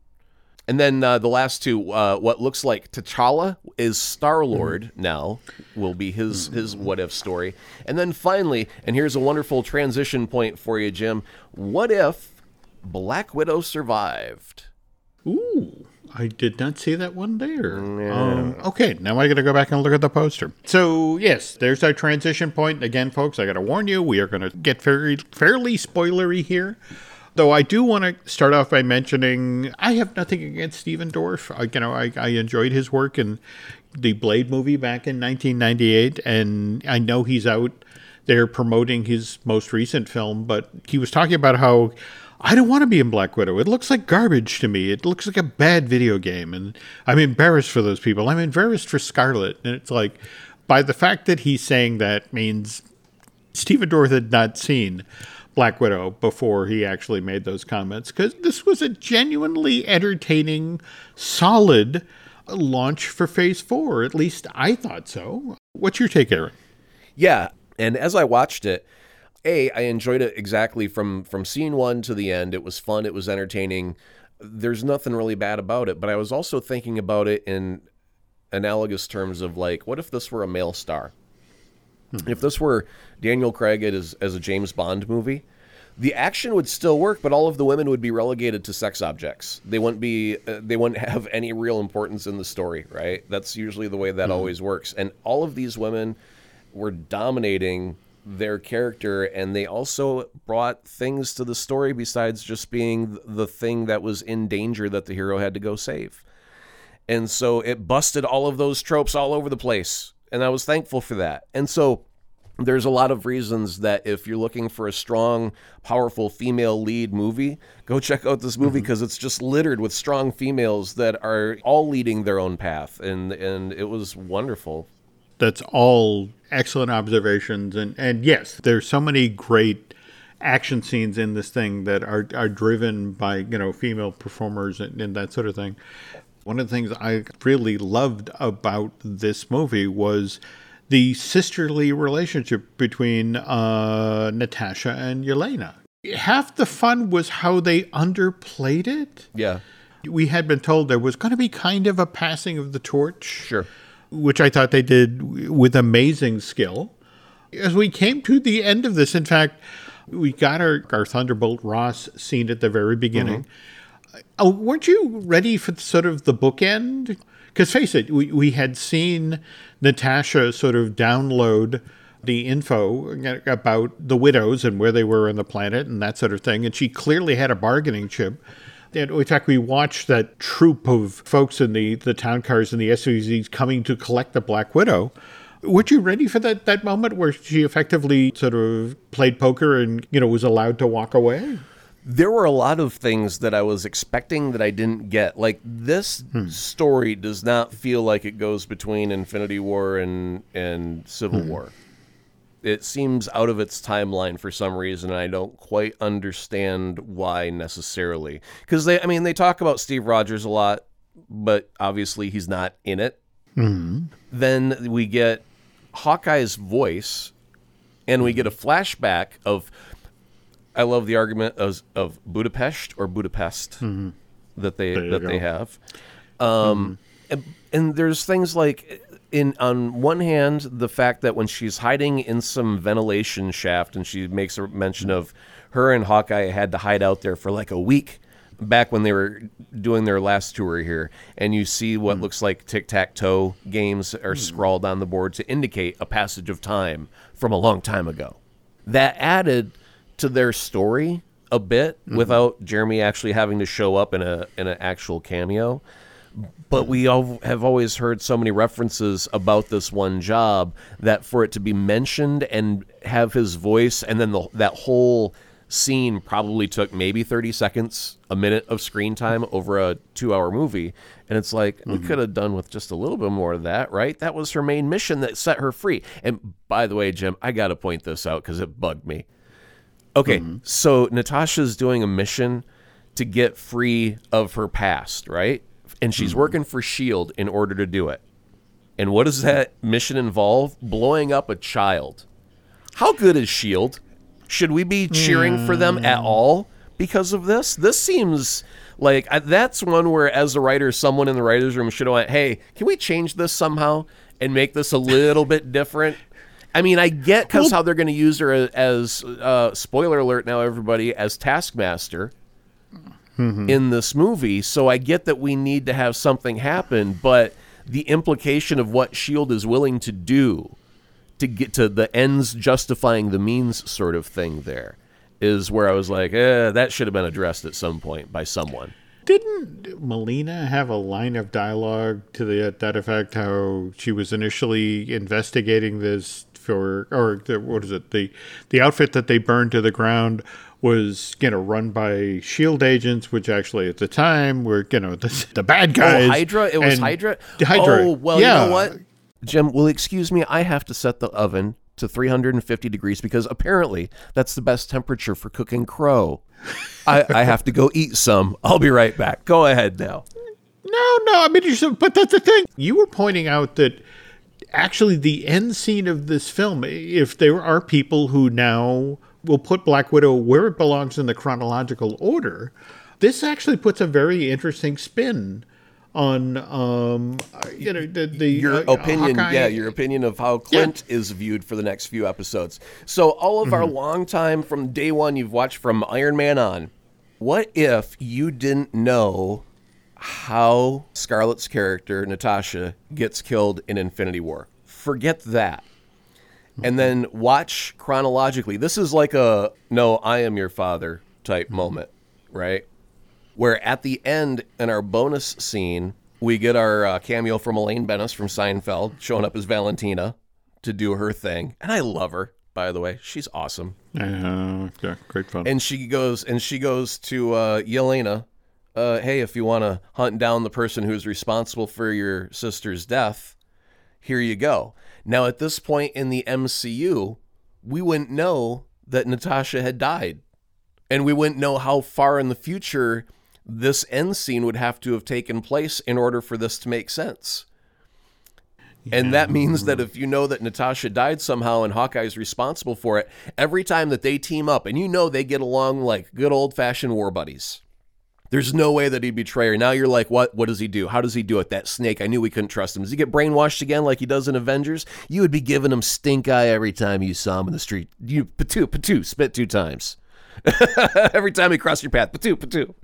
And then uh, the last two, uh, what looks like T'Challa is Star Lord now, will be his his what if story. And then finally, and here's a wonderful transition point for you, Jim. What if Black Widow survived? Ooh, I did not see that one there. Um, okay, now I got to go back and look at the poster. So yes, there's our transition point again, folks. I got to warn you, we are going to get very fairly spoilery here. Though I do want to start off by mentioning I have nothing against Stephen Dorff. I, you know, I, I enjoyed his work in the Blade movie back in 1998, and I know he's out there promoting his most recent film. But he was talking about how I don't want to be in Black Widow. It looks like garbage to me. It looks like a bad video game, and I'm embarrassed for those people. I'm embarrassed for Scarlett, and it's like by the fact that he's saying that means Stephen Dorff had not seen Black Widow before he actually made those comments because this was a genuinely entertaining, solid launch for Phase Four. At least I thought so. What's your take, Aaron? Yeah, and as I watched it, a I enjoyed it exactly from from scene one to the end. It was fun. It was entertaining. There's nothing really bad about it. But I was also thinking about it in analogous terms of like, what if this were a male star? If this were Daniel Craig as as a James Bond movie, the action would still work, but all of the women would be relegated to sex objects. They wouldn't be uh, they wouldn't have any real importance in the story, right? That's usually the way that always works. And all of these women were dominating their character and they also brought things to the story besides just being the thing that was in danger that the hero had to go save. And so it busted all of those tropes all over the place. And I was thankful for that. And so there's a lot of reasons that if you're looking for a strong, powerful female lead movie, go check out this movie mm-hmm. because it's just littered with strong females that are all leading their own path. And and it was wonderful. That's all excellent observations, and and yes, there's so many great action scenes in this thing that are are driven by you know female performers and, and that sort of thing. One of the things I really loved about this movie was the sisterly relationship between uh, Natasha and Yelena. Half the fun was how they underplayed it. Yeah. We had been told there was going to be kind of a passing of the torch Sure. which I thought they did with amazing skill. As we came to the end of this, in fact, we got our, our Thunderbolt Ross scene at the very beginning. Oh, weren't you ready for sort of the bookend? Because face it, we, we had seen Natasha sort of download the info about the widows and where they were on the planet and that sort of thing. And she clearly had a bargaining chip. And in fact, we watched that troop of folks in the, the town cars and the SUVs coming to collect the Black Widow. Weren't you ready for that, that moment where she effectively sort of played poker and, you know, was allowed to walk away? There were a lot of things that I was expecting that I didn't get. Like this hmm. story does not feel like it goes between Infinity War and and Civil hmm. War. It seems out of its timeline for some reason, and I don't quite understand why necessarily. Because they, I mean, they talk about Steve Rogers a lot, but obviously he's not in it. Hmm. Then we get Hawkeye's voice, and we get a flashback of I love the argument of, of Budapest or Budapest that they that they have. Um, and, and there's things like in on one hand the fact that when she's hiding in some ventilation shaft and she makes a mention of her and Hawkeye had to hide out there for like a week back when they were doing their last tour here and you see what looks like tic-tac-toe games are scrawled on the board to indicate a passage of time from a long time ago. That added to their story a bit mm-hmm. without Jeremy actually having to show up in a in an actual cameo. But we all have always heard so many references about this one job that for it to be mentioned and have his voice, and then the, that whole scene probably took maybe 30 seconds, a minute of screen time over a two hour movie. And it's like, we mm-hmm. could have done with just a little bit more of that, right? That was her main mission that set her free. And by the way, Jim, I got to point this out because it bugged me Okay, mm-hmm. so Natasha's doing a mission to get free of her past, right? And she's mm-hmm. working for S.H.I.E.L.D. in order to do it. And what does that mission involve? Blowing up a child. How good is S.H.I.E.L.D.? Should we be cheering for them at hmm. all because of this? This seems like I, that's one where, as a writer, someone in the writer's room should have went, hey, can we change this somehow and make this a little bit different? I mean, I get because how they're going to use her as, uh, spoiler alert now, everybody, as Taskmaster in this movie. So I get that we need to have something happen, but the implication of what Shield is willing to do to get to the ends justifying the means sort of thing there is where I was like, eh, that should have been addressed at some point by someone. Didn't Melina have a line of dialogue to the that effect? How she was initially investigating this for, or the, what is it? The the outfit that they burned to the ground was you know run by Shield agents, which actually at the time were you know the, the bad oh, guys. Oh, Hydra? It was Hydra? Hydra. Oh, well, yeah. you know what? Jim, will excuse me? I have to set the oven to 350 degrees because apparently that's the best temperature for cooking crow. I, I have to go eat some. I'll be right back. Go ahead now. No, no. I mean, you should, but that's the thing. You were pointing out that actually the end scene of this film, if there are people who now will put Black Widow where it belongs in the chronological order, this actually puts a very interesting spin on, um, uh, you know, the, the your uh, opinion, Hawkeye- yeah, your opinion of how Clint is viewed for the next few episodes. So, all of our long time from day one, you've watched from Iron Man on. What if you didn't know how Scarlett's character Natasha gets killed in Infinity War? Forget that. And then watch chronologically. This is like a no, I am your father type moment, right? where at the end in our bonus scene we get our uh, cameo from Elaine Benes from Seinfeld showing up as Valentina to do her thing, and I love her. By the way, she's awesome. Uh, yeah, great fun. And she goes and she goes to uh, Yelena, uh, "Hey, if you want to hunt down the person who's responsible for your sister's death, here you go." Now, at this point in the MCU, we wouldn't know that Natasha had died, and we wouldn't know how far in the future this end scene would have to have taken place in order for this to make sense. And that means that if you know that Natasha died somehow and Hawkeye's responsible for it, every time that they team up and you know they get along like good old fashioned war buddies. There's no way that he'd betray her. Now you're like, what? What does he do? How does he do it? That snake. I knew we couldn't trust him. Does he get brainwashed again like he does in Avengers? You would be giving him stink eye every time you saw him in the street. You patoo patoo spit two times. Every time he crossed your path, patoo, patoo.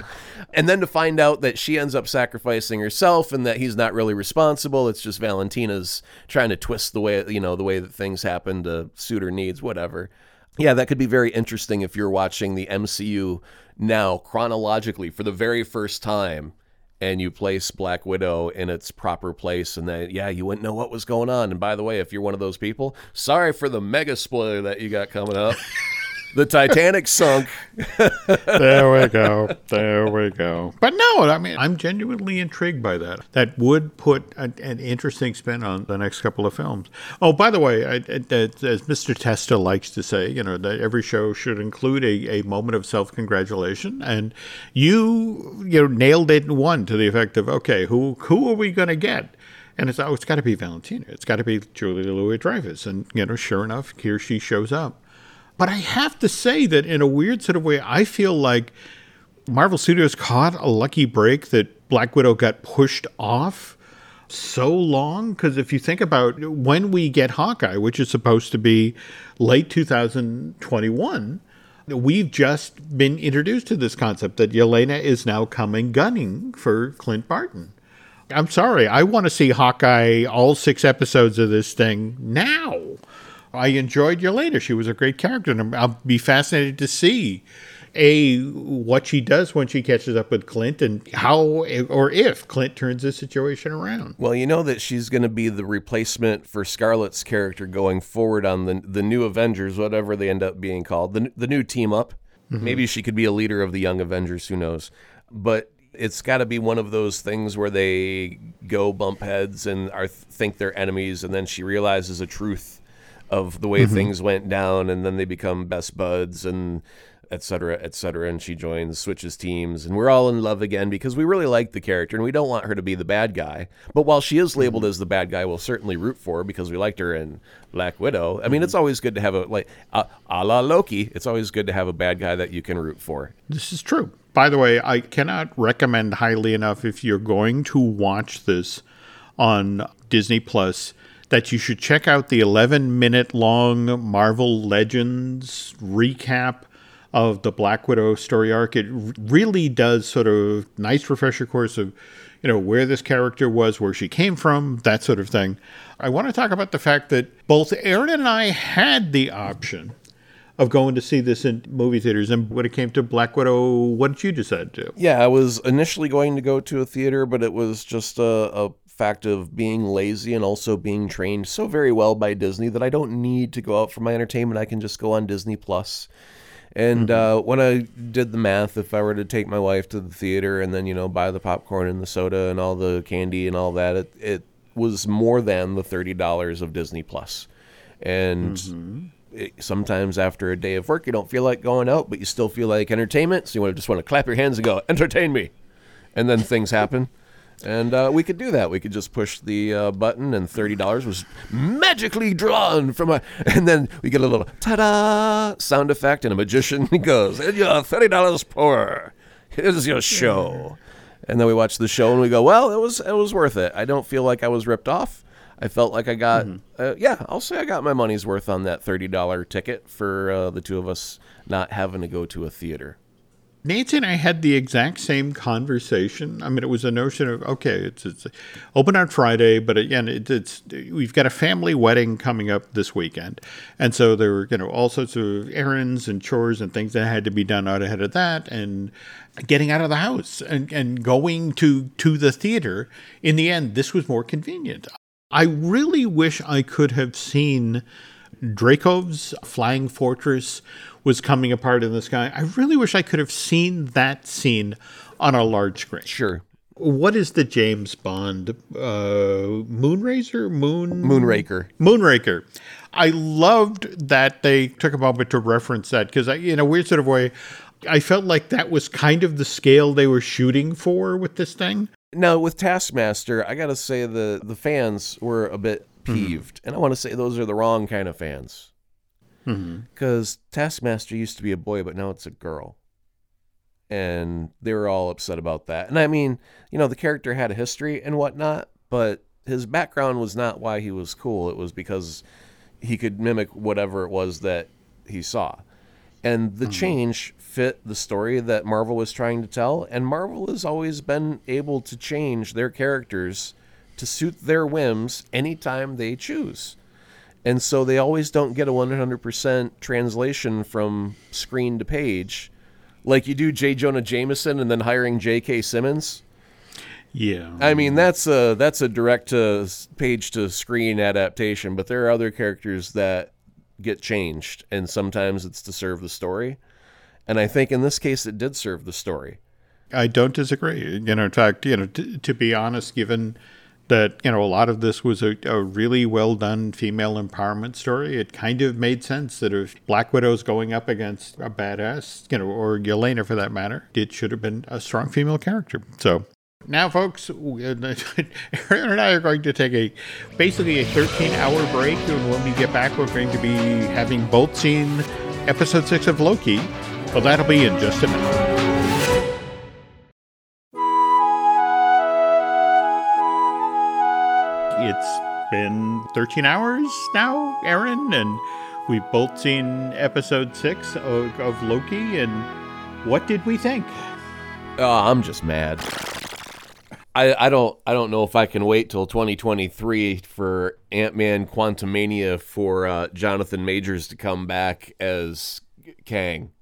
And then to find out that she ends up sacrificing herself and that he's not really responsible. It's just Valentina's trying to twist the way, you know, the way that things happen to suit her needs, whatever. Yeah, that could be very interesting if you're watching the MCU now chronologically for the very first time and you place Black Widow in its proper place and then yeah, you wouldn't know what was going on. And by the way, if you're one of those people, sorry for the mega spoiler that you got coming up. the Titanic sunk. there we go. There we go. But no, I mean, I'm genuinely intrigued by that. That would put an, an interesting spin on the next couple of films. Oh, by the way, I, I- as Mr. Testa likes to say, you know, that every show should include a, a moment of self congratulation. And you, you know, nailed it in one to the effect of, okay, who who are we going to get? And it's oh, it's got to be Valentina. It's got to be Julia Louis Dreyfus. And you know, sure enough, here she shows up. But I have to say that in a weird sort of way, I feel like Marvel Studios caught a lucky break that Black Widow got pushed off so long. Because if you think about when we get Hawkeye, which is supposed to be late 2021, we've just been introduced to this concept that Yelena is now coming gunning for Clint Barton. I'm sorry, I want to see Hawkeye all six episodes of this thing now. I enjoyed Yelena. She was a great character, and I'll be fascinated to see a what she does when she catches up with Clint, and how or if Clint turns the situation around. Well, you know that she's going to be the replacement for Scarlett's character going forward on the the new Avengers, whatever they end up being called, the the new team up. Mm-hmm. Maybe she could be a leader of the young Avengers. Who knows? But it's got to be one of those things where they go bump heads and are think they're enemies, and then she realizes a truth of the way mm-hmm. things went down, and then they become best buds and et cetera, et cetera. And she joins, switches teams, and we're all in love again because we really like the character and we don't want her to be the bad guy. But while she is mm-hmm. labeled as the bad guy, we'll certainly root for her because we liked her in Black Widow. I mean, it's mm-hmm. always good to have a like a, a la Loki. It's always good to have a bad guy that you can root for. This is true. By the way, I cannot recommend highly enough if you're going to watch this on Disney Plus that you should check out the 11 minute long Marvel Legends recap of the Black Widow story arc. It really does sort of nice refresher course of you know where this character was, where she came from, that sort of thing. I want to talk about the fact that both Aaron and I had the option of going to see this in movie theaters. And when it came to Black Widow, what did you decide to do? Yeah, I was initially going to go to a theater, but it was just a, a fact of being lazy and also being trained so very well by Disney that I don't need to go out for my entertainment. I can just go on Disney Plus. And uh, when I did the math, if I were to take my wife to the theater and then you know buy the popcorn and the soda and all the candy and all that, it, it was more than the thirty dollars of Disney Plus. And it, sometimes after a day of work, you don't feel like going out, but you still feel like entertainment. So you want to just want to clap your hands and go, entertain me. And then things happen. And uh, we could do that. We could just push the uh, button, and thirty dollars was magically drawn from a. And then we get a little ta-da sound effect, and a magician goes, "And you're thirty dollars poor. Here's your show." And then we watch the show, and we go, "Well, it was it was worth it. I don't feel like I was ripped off. I felt like I got, uh, yeah, I'll say I got my money's worth on that thirty dollar ticket for uh, the two of us not having to go to a theater." Nancy and I had the exact same conversation. I mean, it was a notion of okay, it's it's open on Friday, but again, it, it's we've got a family wedding coming up this weekend, and so there were you know all sorts of errands and chores and things that had to be done out ahead of that, and getting out of the house and and going to to the theater. In the end, this was more convenient. I really wish I could have seen Dreykov's flying fortress was coming apart in the sky. I really wish I could have seen that scene on a large screen. Sure, What is the James Bond uh, Moonracer? Moon Moonraker. Moonraker. I loved that they took a moment to reference that because, in a weird sort of way, I felt like that was kind of the scale they were shooting for with this thing. Now with Taskmaster, I gotta say the the fans were a bit peeved, and I want to say those are the wrong kind of fans. Mm-hmm. Because Taskmaster used to be a boy, but now it's a girl, and they were all upset about that. And I mean, you know, the character had a history and whatnot, but his background was not why he was cool. It was because he could mimic whatever it was that he saw. And the mm-hmm. change fit the story that Marvel was trying to tell. And Marvel has always been able to change their characters to suit their whims anytime they choose. And so they always don't get a 100% translation from screen to page like you do J. Jonah Jameson and then hiring J.K. Simmons. Yeah. I mean, that's a that's a direct to page to screen adaptation, but there are other characters that get changed, and sometimes it's to serve the story. And I think in this case, it did serve the story. I don't disagree. You know, in fact, you know, t- to be honest, given that you know a lot of this was a, a really well done female empowerment story, it kind of made sense that if Black Widow's going up against a badass, you know, or Yelena for that matter, it should have been a strong female character. So. Now, folks, Aaron and I are going to take a basically a 13 hour break. And when we get back, we're going to be having both seen episode six of Loki. Well, that'll be in just a minute. It's been 13 hours now, Aaron, and we've both seen episode six of, of Loki. And what did we think? Oh, I'm just mad. I, I don't I don't know if I can wait till 2023 for Ant Man Quantumania for uh, Jonathan Majors to come back as Kang.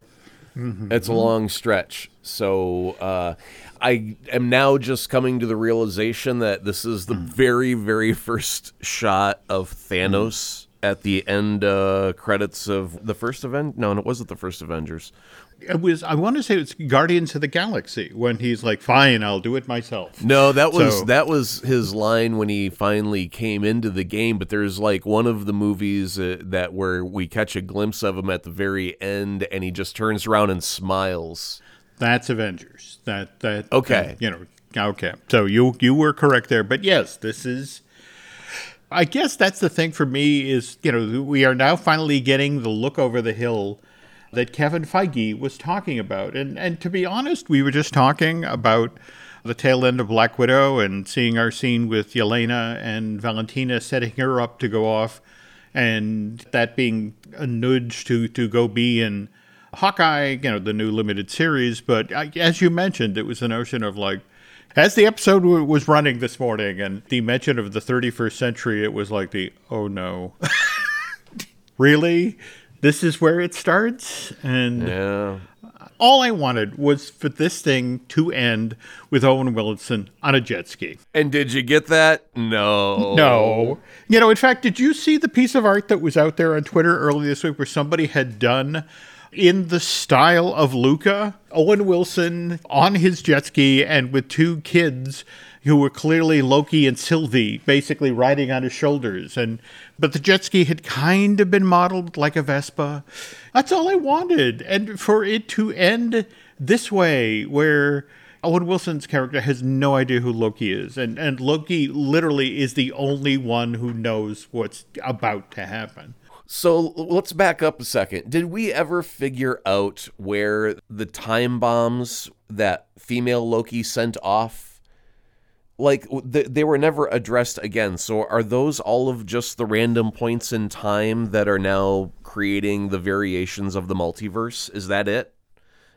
It's a long stretch. So uh, I am now just coming to the realization that this is the very, very first shot of Thanos at the end uh, credits of the first event. No, and it wasn't the first Avengers. It was I want to say it's Guardians of the Galaxy when he's like, "Fine, I'll do it myself." No, that was So- that was his line when he finally came into the game. But there's like one of the movies uh, that where we catch a glimpse of him at the very end, and he just turns around and smiles. That's Avengers. That that Okay. You know. Okay. So you you were correct there, but yes, this is. I guess that's the thing for me is you know we are now finally getting the look over the hill that Kevin Feige was talking about, and and to be honest, we were just talking about the tail end of Black Widow and seeing our scene with Yelena and Valentina setting her up to go off, and that being a nudge to to go be in Hawkeye, you know, the new limited series. But uh, as you mentioned, it was the notion of like, as the episode w- was running this morning and the mention of the 31st century, it was like the, oh no. really? This is where it starts? And Yeah. all I wanted was for this thing to end with Owen Wilson on a jet ski. And did you get that? No. No. You know, in fact, did you see the piece of art that was out there on Twitter early this week where somebody had done in the style of Luca, Owen Wilson on his jet ski and with two kids who were clearly Loki and Sylvie basically riding on his shoulders and but the jet ski had kind of been modeled like a Vespa. That's all I wanted. And for it to end this way where Owen Wilson's character has no idea who Loki is, and, and Loki literally is the only one who knows what's about to happen. So let's back up a second. Did we ever figure out where the time bombs that female Loki sent off like they were never addressed again. So are those all of just the random points in time that are now creating the variations of the multiverse? Is that it?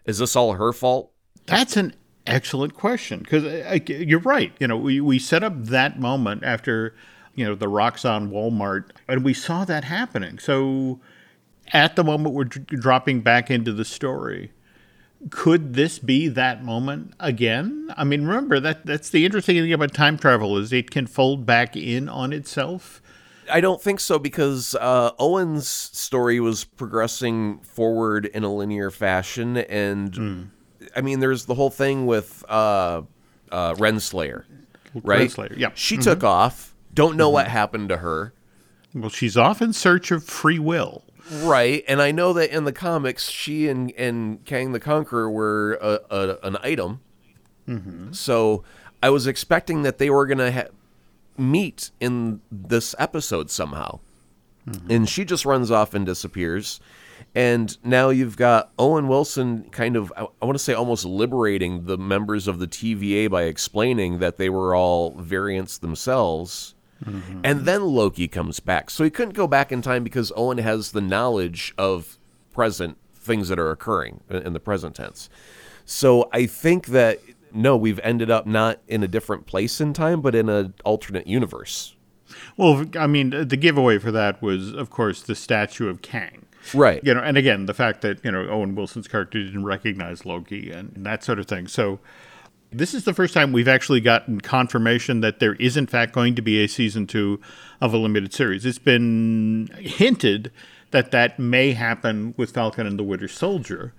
Is this all her fault? That's an excellent question because uh, uh, you're right. You know, we, we set up that moment after, you know, the Roxxon Walmart, and we saw that happening. So at the moment we're d- dropping back into the story, could this be that moment again? I mean, remember that that's the interesting thing about time travel is it can fold back in on itself. I don't think so because uh, Owen's story was progressing forward in a linear fashion, and I mean, there's the whole thing with uh, uh, Renslayer, right? Renslayer, yeah. She took off. Don't know what mm-hmm. happened to her, Well, she's off in search of free will. right? And I know that in the comics, she and and Kang the Conqueror were a, a, an item. Mm-hmm. So I was expecting that they were gonna ha- meet in this episode somehow. Mm-hmm. and she just runs off and disappears. And now you've got Owen Wilson kind of, I, I want to say almost liberating the members of the TVA by explaining that they were all variants themselves. Mm-hmm. And then Loki comes back. So he couldn't go back in time because Owen has the knowledge of present things that are occurring in in the present tense. So I think that, no, we've ended up not in a different place in time, but in an alternate universe. Well, I mean, the giveaway for that was, of course, the statue of Kang. Right. You know, and again, the fact that you know Owen Wilson's character didn't recognize Loki and that sort of thing. So, this is the first time we've actually gotten confirmation that there is, in fact, going to be a season two of a limited series. It's been hinted that that may happen with Falcon and the Winter Soldier,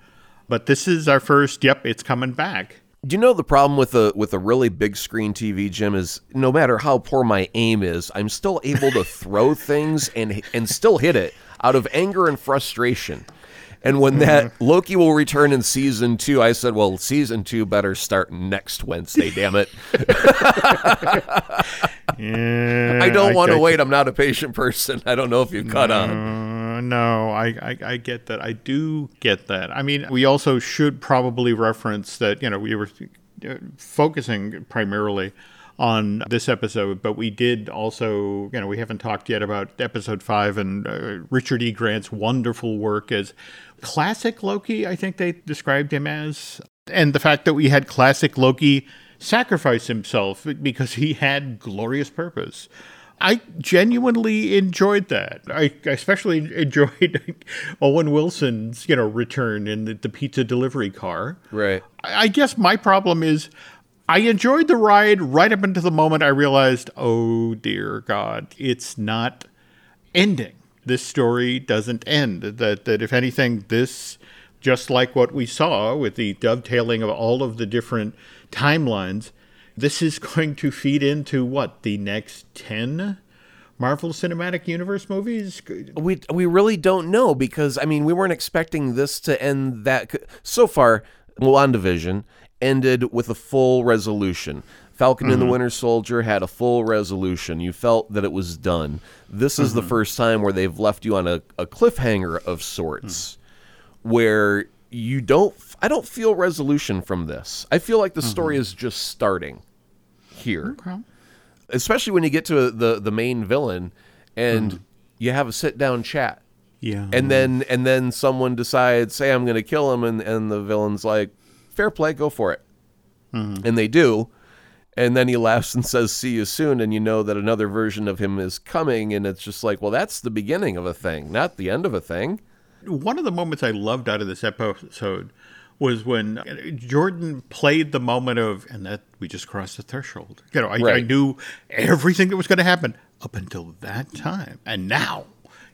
but this is our first. Yep, it's coming back. Do you know the problem with a with a really big screen TV, Jim, is no matter how poor my aim is, I'm still able to throw things and and still hit it out of anger and frustration. And when that Loki will return in season two, I said, "Well, season two better start next Wednesday. Damn it! Yeah, I don't want to wait. I'm not a patient person. I don't know if you've caught on." Uh, no, I, I I get that. I do get that. I mean, we also should probably reference that. You know, we were focusing primarily on this episode, but we did also. You know, we haven't talked yet about episode five and uh, Richard E. Grant's wonderful work as classic Loki. I think they described him as, and the fact that we had classic Loki sacrifice himself because he had glorious purpose. I genuinely enjoyed that. I especially enjoyed Owen Wilson's, you know, return in the, the pizza delivery car. Right. I I guess my problem is I enjoyed the ride right up until the moment I realized, oh dear God, it's not ending. This story doesn't end. That that if anything, this just like what we saw with the dovetailing of all of the different timelines, this is going to feed into what the next ten Marvel Cinematic Universe movies. We we really don't know because I mean we weren't expecting this to end that so far. WandaVision ended with a full resolution. Falcon and the mm-hmm. Winter Soldier had a full resolution. You felt that it was done. This is the mm-hmm. first time where they've left you on a, a cliffhanger of sorts, hmm. where you don't. I don't feel resolution from this. I feel like the mm-hmm. story is just starting here. Especially when you get to the the main villain and you have a sit down chat. Yeah, and then and then someone decides hey i'm going to kill him and and the villain's like fair play go for it. And they do and then he laughs and says see you soon and you know that another version of him is coming and it's just like well that's the beginning of a thing not the end of a thing. One of the moments I loved out of this episode was when uh, Jordan played the moment of, and that we just crossed the threshold. You know, I, I knew everything that was going to happen up until that time, and now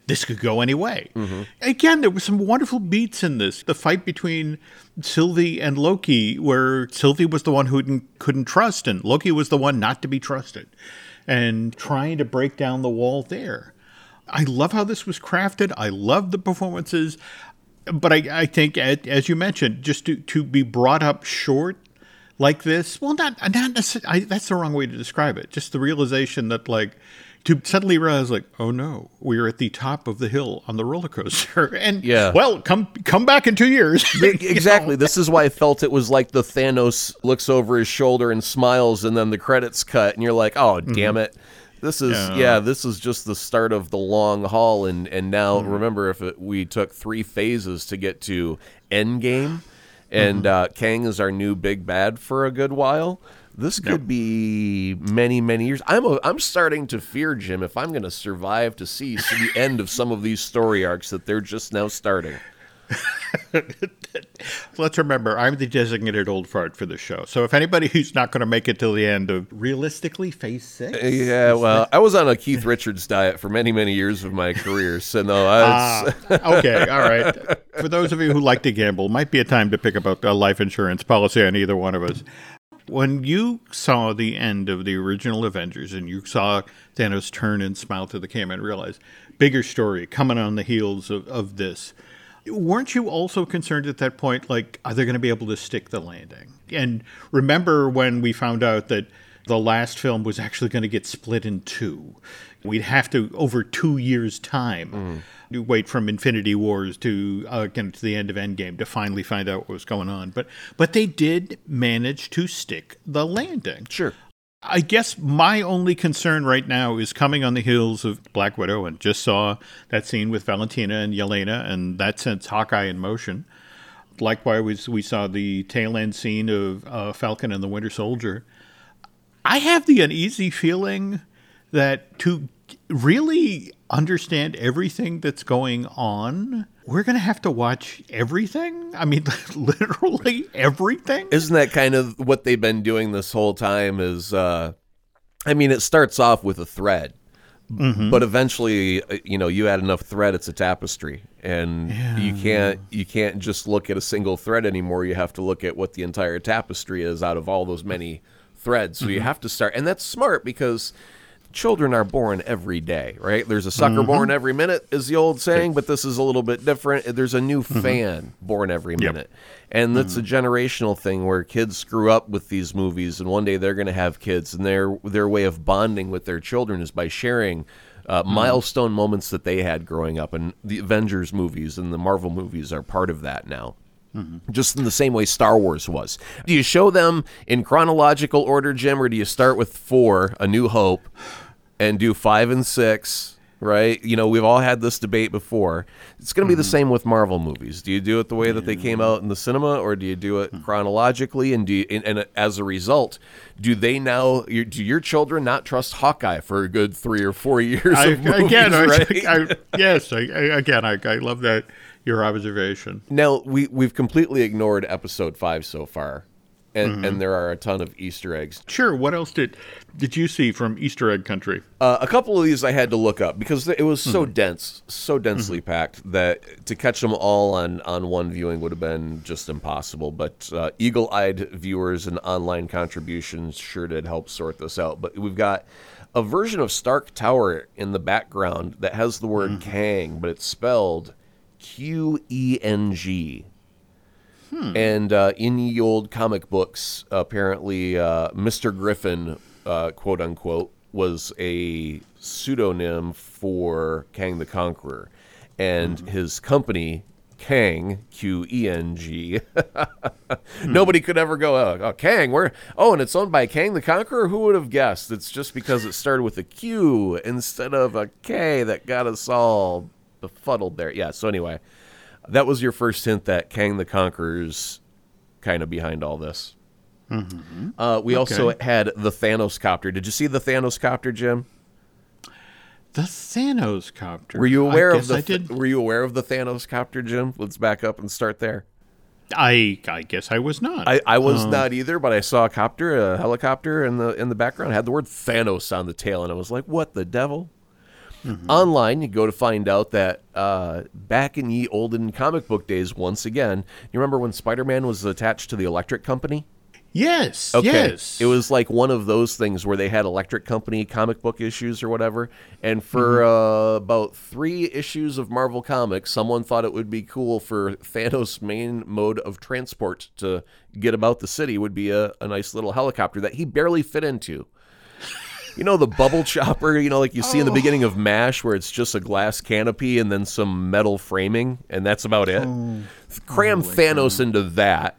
this could go any way. Mm-hmm. Again, there were some wonderful beats in this. The fight between Sylvie and Loki, where Sylvie was the one who couldn't trust, and Loki was the one not to be trusted, and trying to break down the wall there. I love how this was crafted. I love the performances, but I, I think, as you mentioned, just to, to be brought up short like this, well, not not necessarily. That's the wrong way to describe it. Just the realization that, like, to suddenly realize, like, oh no, we're at the top of the hill on the roller coaster, and Yeah. well, come come back in two years. exactly. This is why I felt it was like the Thanos looks over his shoulder and smiles, and then the credits cut, and you're like, "Oh, mm-hmm. damn it! This is yeah. Yeah. this is just the start of the long haul." And and now mm-hmm. remember, if it, we took three phases to get to Endgame, and mm-hmm. uh, Kang is our new big bad for a good while. This could be many, many years. I'm a, I'm starting to fear, Jim, if I'm going to survive to see the end of some of these story arcs that they're just now starting. Let's remember, I'm the designated old fart for the show. So if anybody who's not going to make it till the end of realistically phase six, Yeah, well, I was on a Keith Richards diet for many, many years of my career, so no, I was, Ah, okay, all right. For those of you who like to gamble, might be a time to pick up a, a life insurance policy on either one of us. When you saw the end of the original Avengers and you saw Thanos turn and smile to the camera and realize bigger story coming on the heels of, of this, weren't you also concerned at that point, like, are they going to be able to stick the landing? And remember when we found out that the last film was actually going to get split in two? We'd have to, over two years' time, you wait from Infinity Wars to uh, to the end of Endgame to finally find out what was going on. But but they did manage to stick the landing. sure. I guess my only concern right now is coming on the heels of Black Widow, and just saw that scene with Valentina and Yelena, and that sends Hawkeye in motion. Likewise, we saw the tail end scene of uh, Falcon and the Winter Soldier. I have the uneasy feeling that to really understand everything that's going on, we're going to have to watch everything. I mean, literally everything. Isn't that kind of what they've been doing this whole time? Is uh, I mean, it starts off with a thread, but eventually, uh, you know, you add enough thread, it's a tapestry, and you can't you can't just look at a single thread anymore. You have to look at what the entire tapestry is out of all those many threads. So you have to start, and that's smart because. Children are born every day, right? There's a sucker mm-hmm. born every minute, is the old saying, but this is a little bit different. There's a new mm-hmm. fan born every minute. And that's a mm-hmm. generational thing where kids screw up with these movies, and one day they're going to have kids, and their their way of bonding with their children is by sharing uh, milestone moments that they had growing up. And the Avengers movies and the Marvel movies are part of that now. Just in the same way Star Wars was. Do you show them in chronological order, Jim, or do you start with four, A New Hope, and do five and six? Right? You know, we've all had this debate before. It's going to be the mm-hmm. same with Marvel movies. Do you do it the way that they came out in the cinema, or do you do it hmm. chronologically? And do you, and, and as a result, do they now? Do your children not trust Hawkeye for a good three or four years? I, movies, again, I, right? I, yes, I, I, again, I, I love that your observation. Now we we've completely ignored episode five so far. And, and there are a ton of Easter eggs. Sure. What else did did you see from Easter egg country? Uh, a couple of these I had to look up because it was so dense, so densely packed that to catch them all on, on one viewing would have been just impossible. But uh, eagle eyed viewers and online contributions sure did help sort this out. But we've got a version of Stark Tower in the background that has the word Kang, but it's spelled Q E N G. And uh, in the old comic books, apparently, uh, Mr. Griffin, uh, quote unquote, was a pseudonym for Kang the Conqueror. And his company, Kang, Q E N G, nobody could ever go, oh, oh, Kang, where? Oh, and it's owned by Kang the Conqueror? Who would have guessed? It's just because it started with a Q instead of a K that got us all befuddled there. Yeah, so anyway that was your first hint that Kang the Conqueror's kind of behind all this. Uh, we also had the Thanos copter. Did you see the Thanos copter, Jim? The Thanos copter. Were you aware I of the I did. Were you aware of the Thanos copter, Jim? Let's back up and start there. I I guess I was not. I, I was not either, but I saw a copter, a helicopter in the in the background had the word Thanos on the tail, and I was like, "What the devil?" Online, you go to find out that uh, back in ye olden comic book days, once again, you remember when Spider-Man was attached to the Electric Company? yes. Okay. Yes. It was like one of those things where they had Electric Company comic book issues or whatever. And for uh, about three issues of Marvel Comics, someone thought it would be cool for Thanos' main mode of transport to get about the city would be a, a nice little helicopter that he barely fit into. You know the bubble chopper, you know, like you see in the oh. beginning of MASH, where it's just a glass canopy and then some metal framing, and that's about it. Oh. Cram oh, Thanos into that,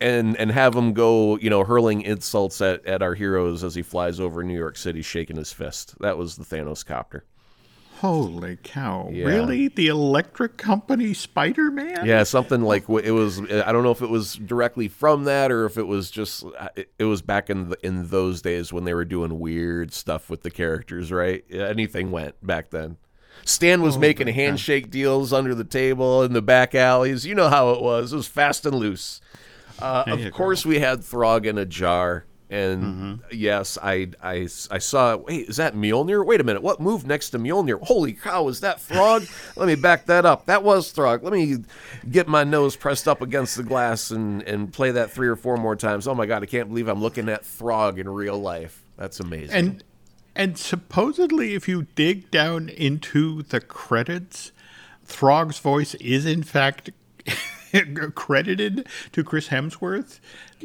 and and have him go, you know, hurling insults at, at our heroes as he flies over New York City, shaking his fist. That was the Thanos copter. Holy cow! Yeah. Really, the Electric Company Spider-Man? Yeah, something like it was. I don't know if it was directly from that or if it was just. It, it was back in the, in those days when they were doing weird stuff with the characters, right? Anything went back then. Stan was making handshake deals under the table in the back alleys. You know how it was. It was fast and loose. Uh, of go. course, we had Throg in a jar. And mm-hmm. yes, I, I, I saw. Wait, is that Mjolnir? Wait a minute. What moved next to Mjolnir? Holy cow! Is that Throg? Let me back that up. That was Throg. Let me get my nose pressed up against the glass and and play that three or four more times. Oh my god! I can't believe I'm looking at Throg in real life. That's amazing. And and supposedly, if you dig down into the credits, Throg's voice is in fact credited to Chris Hemsworth.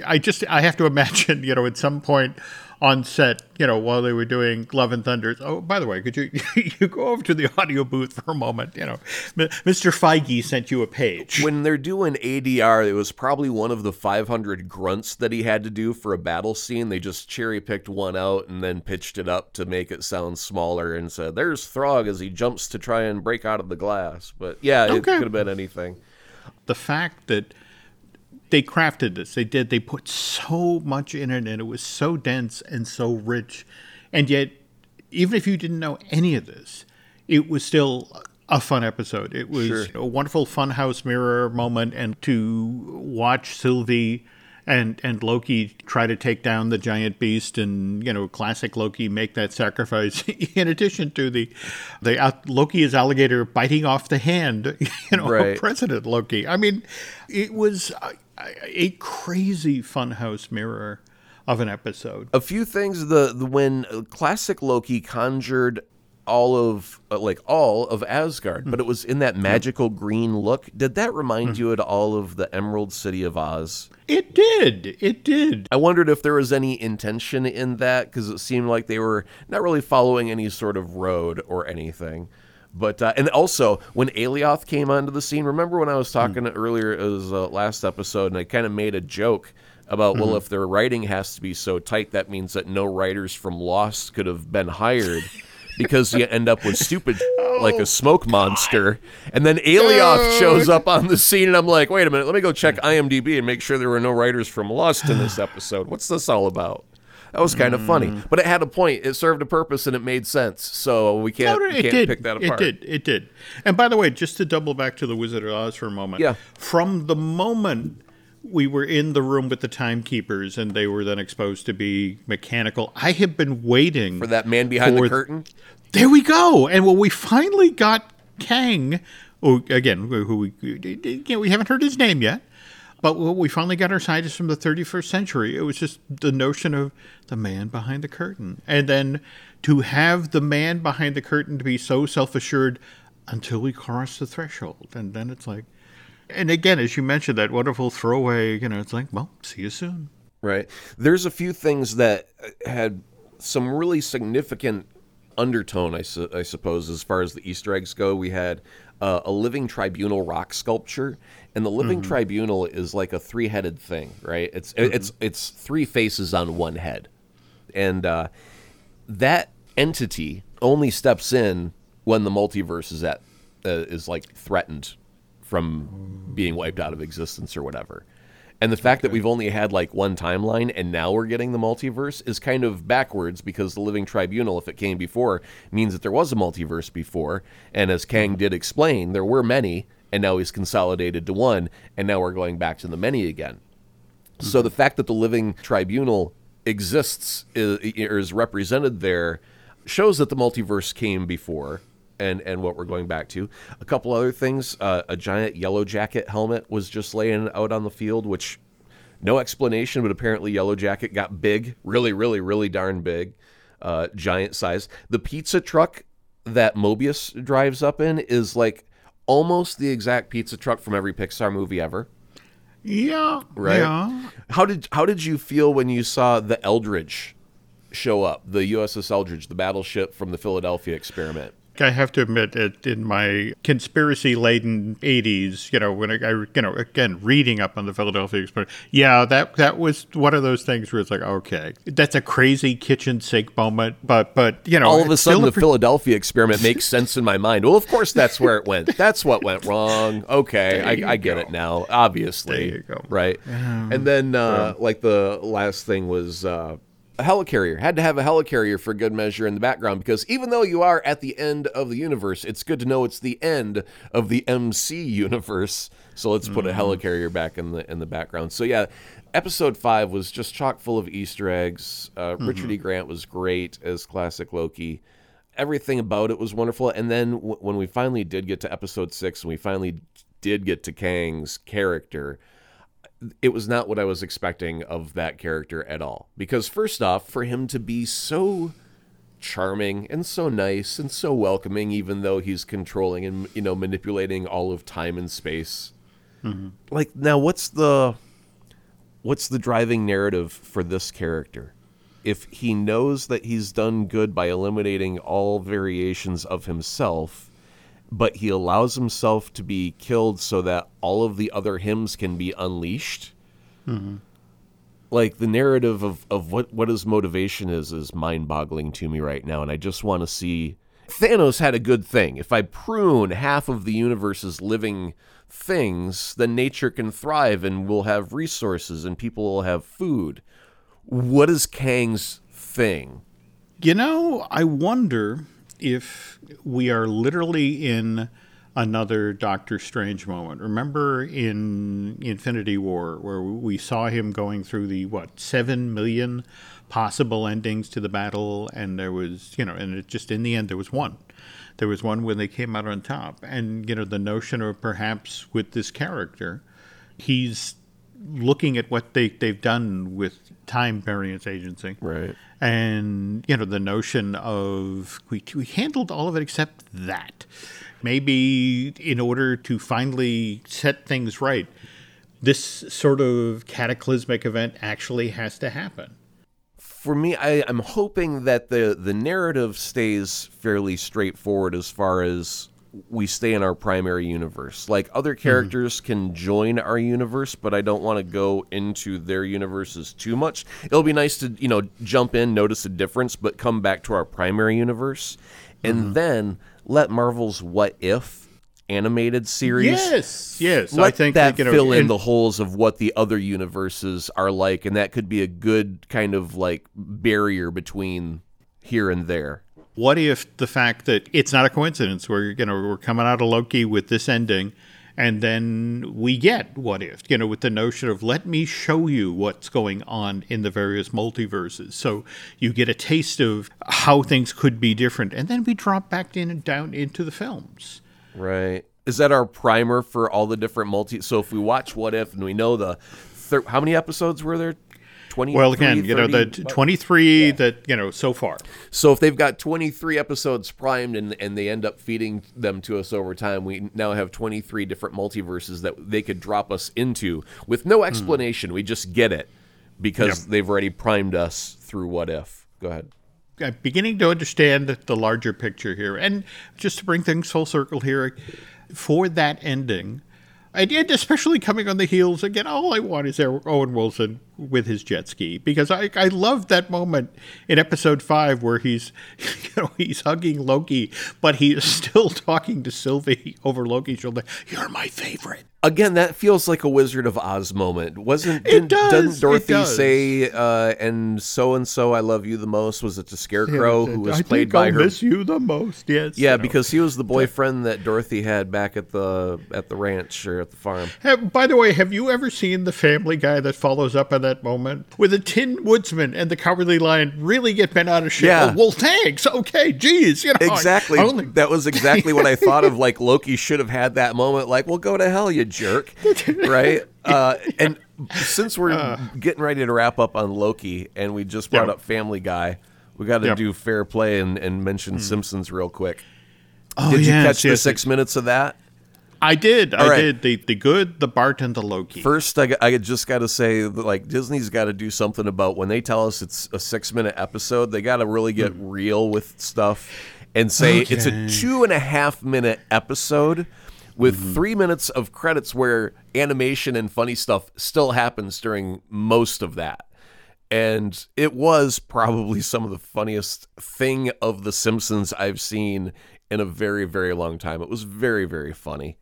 I just I have to imagine, you know, at some point on set, you know, while they were doing Love and Thunder. Oh, by the way, could you you go over to the audio booth for a moment? You know, Mr. Feige sent you a page. when they're doing ADR, it was probably one of the 500 grunts that he had to do for a battle scene. They just cherry picked one out and then pitched it up to make it sound smaller and said, "There's Throg as he jumps to try and break out of the glass." But yeah, it could have been anything. The fact that they crafted this, they did, they put so much in it, and it was so dense and so rich, and yet, even if you didn't know any of this, it was still a fun episode. It was Sure. a wonderful funhouse mirror moment, and to watch Sylvie. And, and Loki try to take down the giant beast, and you know, classic Loki make that sacrifice. In addition to the, the uh, Loki is alligator biting off the hand, you know, Right. President Loki. I mean, it was a, a crazy funhouse mirror of an episode. A few things the, the when classic Loki conjured all of uh, like all of Asgard, but it was in that magical green look. Did that remind you at all of the Emerald City of Oz? It did. It did. I wondered if there was any intention in that because it seemed like they were not really following any sort of road or anything. But uh, and also when Alioth came onto the scene, remember when I was talking earlier? It was uh, last episode, and I kind of made a joke about well, if their writing has to be so tight, that means that no writers from Lost could have been hired. Because you end up with stupid oh like a smoke monster, and then Alioth shows up on the scene, and I'm like, wait a minute, let me go check IMDb and make sure there were no writers from Lost in this episode. What's this all about? That was kind of funny, hmm. but it had a point. It served a purpose, and it made sense. So we can't, No, no, we it can't did. pick that apart. It did. It did. And by the way, just to double back to the Wizard of Oz for a moment. Yeah. From the moment we were in the room with the timekeepers and they were then exposed to be mechanical. I have been waiting For that man behind the curtain. There we go. And when we finally got Kang, who again, who we you know, we haven't heard his name yet, but when we finally got our scientist from the 31st century, it was just the notion of the man behind the curtain, and then to have the man behind the curtain to be so self-assured until we cross the threshold, and then it's like. And again, as you mentioned, that wonderful throwaway, you know, it's like, well, see you soon. Right. There's a few things that had some really significant undertone, I, su- I suppose, as far as the Easter eggs go. We had uh, a living tribunal rock sculpture, and the living tribunal is like a three-headed thing, right? It's it's it's three faces on one head, and uh, that entity only steps in when the multiverse is at uh, is like threatened from being wiped out of existence or whatever. And the fact that we've only had like one timeline and now we're getting the multiverse is kind of backwards because the Living Tribunal, if it came before, means that there was a multiverse before. And as Kang did explain, there were many, and now he's consolidated to one, and now we're going back to the many again. So mm-hmm. the fact that the Living Tribunal exists is, is represented there shows that the multiverse came before. And, and what we're going back to. A couple other things. Uh, a giant yellow jacket helmet was just laying out on the field, which no explanation, but apparently Yellow Jacket got big, really, really, really darn big, uh, giant size. The pizza truck that Mobius drives up in is like almost the exact pizza truck from every Pixar movie ever. Yeah, Right. Yeah. How did how did you feel when you saw the Eldridge show up, the USS Eldridge, the battleship from the Philadelphia experiment? I have to admit, it, in my conspiracy-laden '80s, you know, when I, I, you know, again, reading up on the Philadelphia experiment, yeah, that that was one of those things where it's like, okay, that's a crazy kitchen sink moment, but but you know, All of a sudden, the pre- Philadelphia experiment makes sense in my mind. Well, of course, that's where it went. That's what went wrong. Okay, I, I get go. it now. Obviously, There you go. right? and then, uh, like the last thing was uh, a helicarrier. Had to have a helicarrier for good measure in the background because even though you are at the end of the universe, it's good to know it's the end of the MC universe. So let's put a Mm-hmm. helicarrier back in the in the background. So yeah, episode five was just chock full of Easter eggs. Uh, Richard E. Mm-hmm. Grant was great as classic Loki. Everything about it was wonderful. And then w- when we finally did get to episode six, and we finally did get to Kang's character, it was not what I was expecting of that character at all. Because first off, for him to be so charming and so nice and so welcoming, even though he's controlling and you know manipulating all of time and space. Mm-hmm. Like now, what's the what's the driving narrative for this character? If he knows that he's done good by eliminating all variations of himself, but he allows himself to be killed so that all of the other hims can be unleashed. Mm-hmm. Like the narrative of, of what, what his motivation is is mind boggling to me right now, and I just want to see Thanos had a good thing. If I prune half of the universe's living things, then nature can thrive and we'll have resources and people will have food. What is Kang's thing? You know, I wonder if we are literally in another Doctor Strange moment. Remember in Infinity War where we saw him going through the what, 7 million possible endings to the battle and there was, you know, and it just in the end there was one. There was one when they came out on top. And you know, the notion of perhaps with this character, he's looking at what they they've done with time variance agency. Right. and you know the notion of we, we handled all of it except that. Maybe in order to finally set things right this sort of cataclysmic event actually has to happen. For me, I, I'm hoping that the the narrative stays fairly straightforward as far as we stay in our primary universe. Like other characters can join our universe, but I don't want to go into their universes too much. It'll be nice to you know jump in, notice a difference, but come back to our primary universe, and then let Marvel's What If animated series yes yes let i think that know, fill in the holes of what the other universes are like, and that could be a good kind of like barrier between here and there. What if the fact that it's not a coincidence we're you know we're coming out of loki with this ending And then we get what if, you know, with the notion of let me show you what's going on in the various multiverses. So you get a taste of how things could be different. And then we drop back in and down into the films. Right. Is that our primer for all the different multi? So if we watch What If and we know the, thir- how many episodes were there? 20 Well, again, you know, the t- 23 that, you know, so far. So if they've got 23 episodes primed and, and they end up feeding them to us over time, we now have 23 different multiverses that they could drop us into with no hmm. explanation. We just get it because Yep. they've already primed us through What If. Go ahead. I'm beginning to understand the, the larger picture here. And just to bring things full circle here, for that ending, I did, especially coming on the heels again. All I want is Owen Wilson with his jet ski because I, I love that moment in episode five where he's you know he's hugging Loki, but he is still talking to Sylvie over Loki's shoulder. You're my favorite. Again, that feels like a Wizard of Oz moment. Wasn't It does, doesn't it Dorothy does. say uh, and so and so I love you the most? Was it the Scarecrow who was I played by I'll her? miss you the most. Yes. yeah, you know. because he was the boyfriend that Dorothy had back at the at the ranch or at the farm. Have, by the way, have you ever seen the Family Guy that follows up on that moment where the Tin Woodsman and the Cowardly Lion really get bent out of shape? Yeah. Oh, well, thanks. Okay, geez, you know Exactly. I only- that was exactly what I thought of. Like Loki should have had that moment. Like, well, go to hell, you jerk. Right. Uh, and since we're Uh. getting ready to wrap up on Loki, and we just brought Yeah. up Family Guy, we got to Yep. do fair play and, and mention Simpsons real quick. Oh, Did you yes, catch the yes, six minutes of that? I did. I right. did. The the good, the Bart, and the Loki. First, I, I just got to say, that, like Disney's got to do something about when they tell us it's a six-minute episode. They got to really get real with stuff and say it's a. Two and a half minute episode with Mm-hmm. three minutes of credits where animation and funny stuff still happens during most of that. And it was probably some of the funniest thing of The Simpsons I've seen in a very, very long time. It was very, very funny.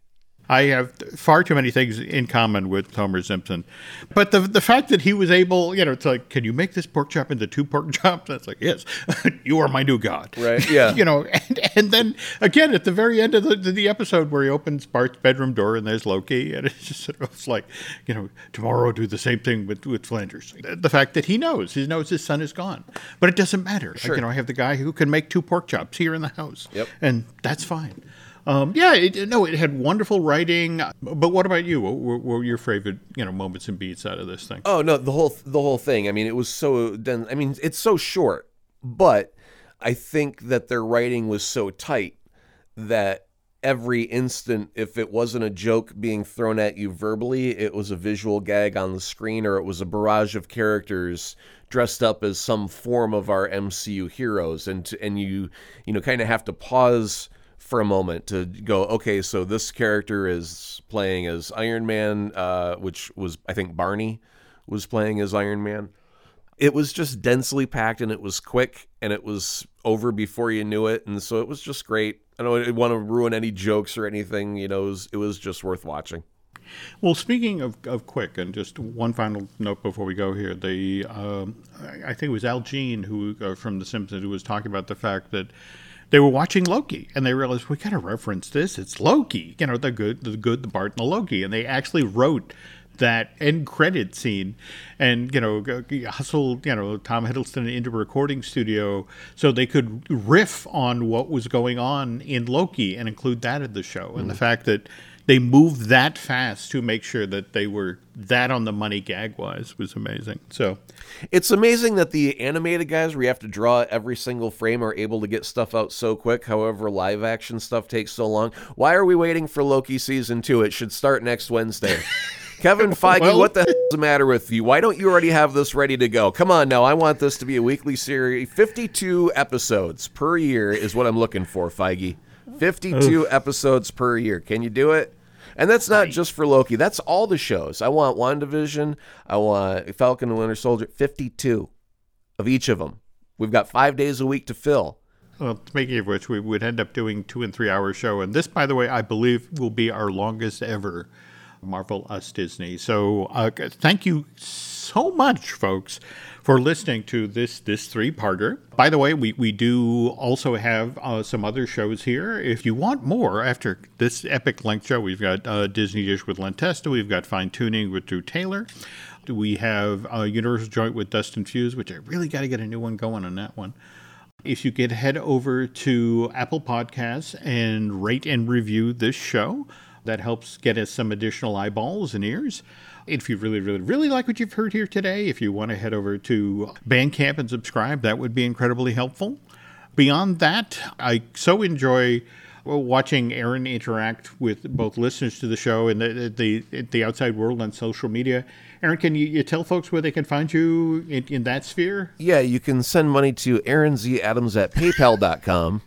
I have far too many things in common with Homer Simpson, but the the fact that he was able, you know, it's like, can you make this pork chop into two pork chops? That's like, yes, you are my new god, Right, yeah. you know, and, and then again at the very end of the, the episode where he opens Bart's bedroom door and there's Loki, and it's just sort of it's like, you know, tomorrow do the same thing with with Flanders. The fact that he knows, he knows his son is gone, but it doesn't matter. Like, you know, I have the guy who can make two pork chops here in the house, Yep. and that's fine. Um, yeah, it, no, it had wonderful writing. But what about you? What were, your favorite, you know, moments and beats out of this thing? Oh no, the whole the whole thing. I mean, it was so dense. I mean, it's so short, but I think that their writing was so tight that every instant, if it wasn't a joke being thrown at you verbally, it was a visual gag on the screen, or it was a barrage of characters dressed up as some form of our MCU heroes, and and you you know kind of have to pause for a moment to go, okay, so this character is playing as Iron Man, uh, which was I think Barney was playing as Iron Man. It was just densely packed and it was quick and it was over before you knew it, and so it was just great. I don't want to ruin any jokes or anything. You know, it was, it was just worth watching. Well, speaking of, of quick, and just one final note before we go here, the um, I think it was Al Jean who uh, from The Simpsons who was talking about the fact that they were watching Loki and they realized we got to reference this. It's Loki, you know, the good, the good, the Bart, and the Loki, and they actually wrote that end credit scene and you know hustled you know tom hiddleston into a recording studio so they could riff on what was going on in loki and include that in the show. And the mm. fact that they moved that fast to make sure that they were that on the money gag wise was amazing so It's amazing that the animated guys, where you have to draw every single frame, are able to get stuff out so quick. However, live action stuff takes so long. Why are we waiting for Loki season two? It should start next Wednesday. Kevin Feige, Well- what the hell is the matter with you? Why don't you already have this ready to go? Come on now, I want this to be a weekly series. 52 episodes per year is what I'm looking for, Feige. 52 episodes per year. Can you do it? And that's not just for Loki. That's all the shows. I want WandaVision. I want Falcon and Winter Soldier. 52 of each of them. We've got five days a week to fill. well speaking of which we would end up doing two and three hour show and this by the way i believe will be our longest ever Marvel Us Disney. So uh, thank you so much, folks, for listening to this this three parter. By the way, we, we do also have uh, some other shows here. If you want more after this epic length show, we've got uh, Disney Dish with Len Testa, we've got Fine Tuning with Drew Taylor. We have a Universal Joint with Dustin Fuse, which I really got to get a new one going on that one. If you could head over to Apple Podcasts and rate and review this show, that helps get us some additional eyeballs and ears. If you really, really, really like what you've heard here today, if you want to head over to Bandcamp and subscribe, that would be incredibly helpful. Beyond that, I so enjoy watching Aaron interact with both listeners to the show and the the, the outside world on social media. Aaron, can you, you tell folks where they can find you in, in that sphere? Yeah, you can send money to Aaron Z Adams at paypal.com.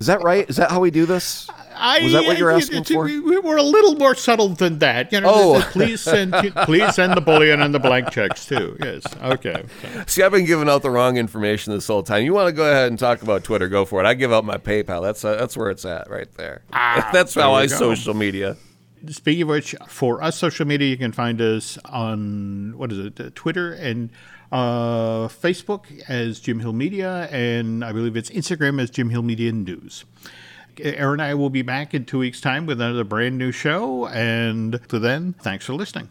Is that right? Is that how we do this? I, Was that what you're asking for? we- We're a little more subtle than that. You know, Oh. th- th- please send please send the bullion and the blank checks too. Yes. Okay. See, I've been giving out the wrong information this whole time. You want to go ahead and talk about Twitter? Go for it. I give out my PayPal. That's uh, that's where it's at, right there. that's how Ah, I go. social media. Speaking of which, for us social media, you can find us on what is it, Twitter and uh, Facebook as Jim Hill Media, and I believe it's Instagram as Jim Hill Media News. Aaron and I will be back in two weeks' time with another brand new show, and to then, thanks for listening.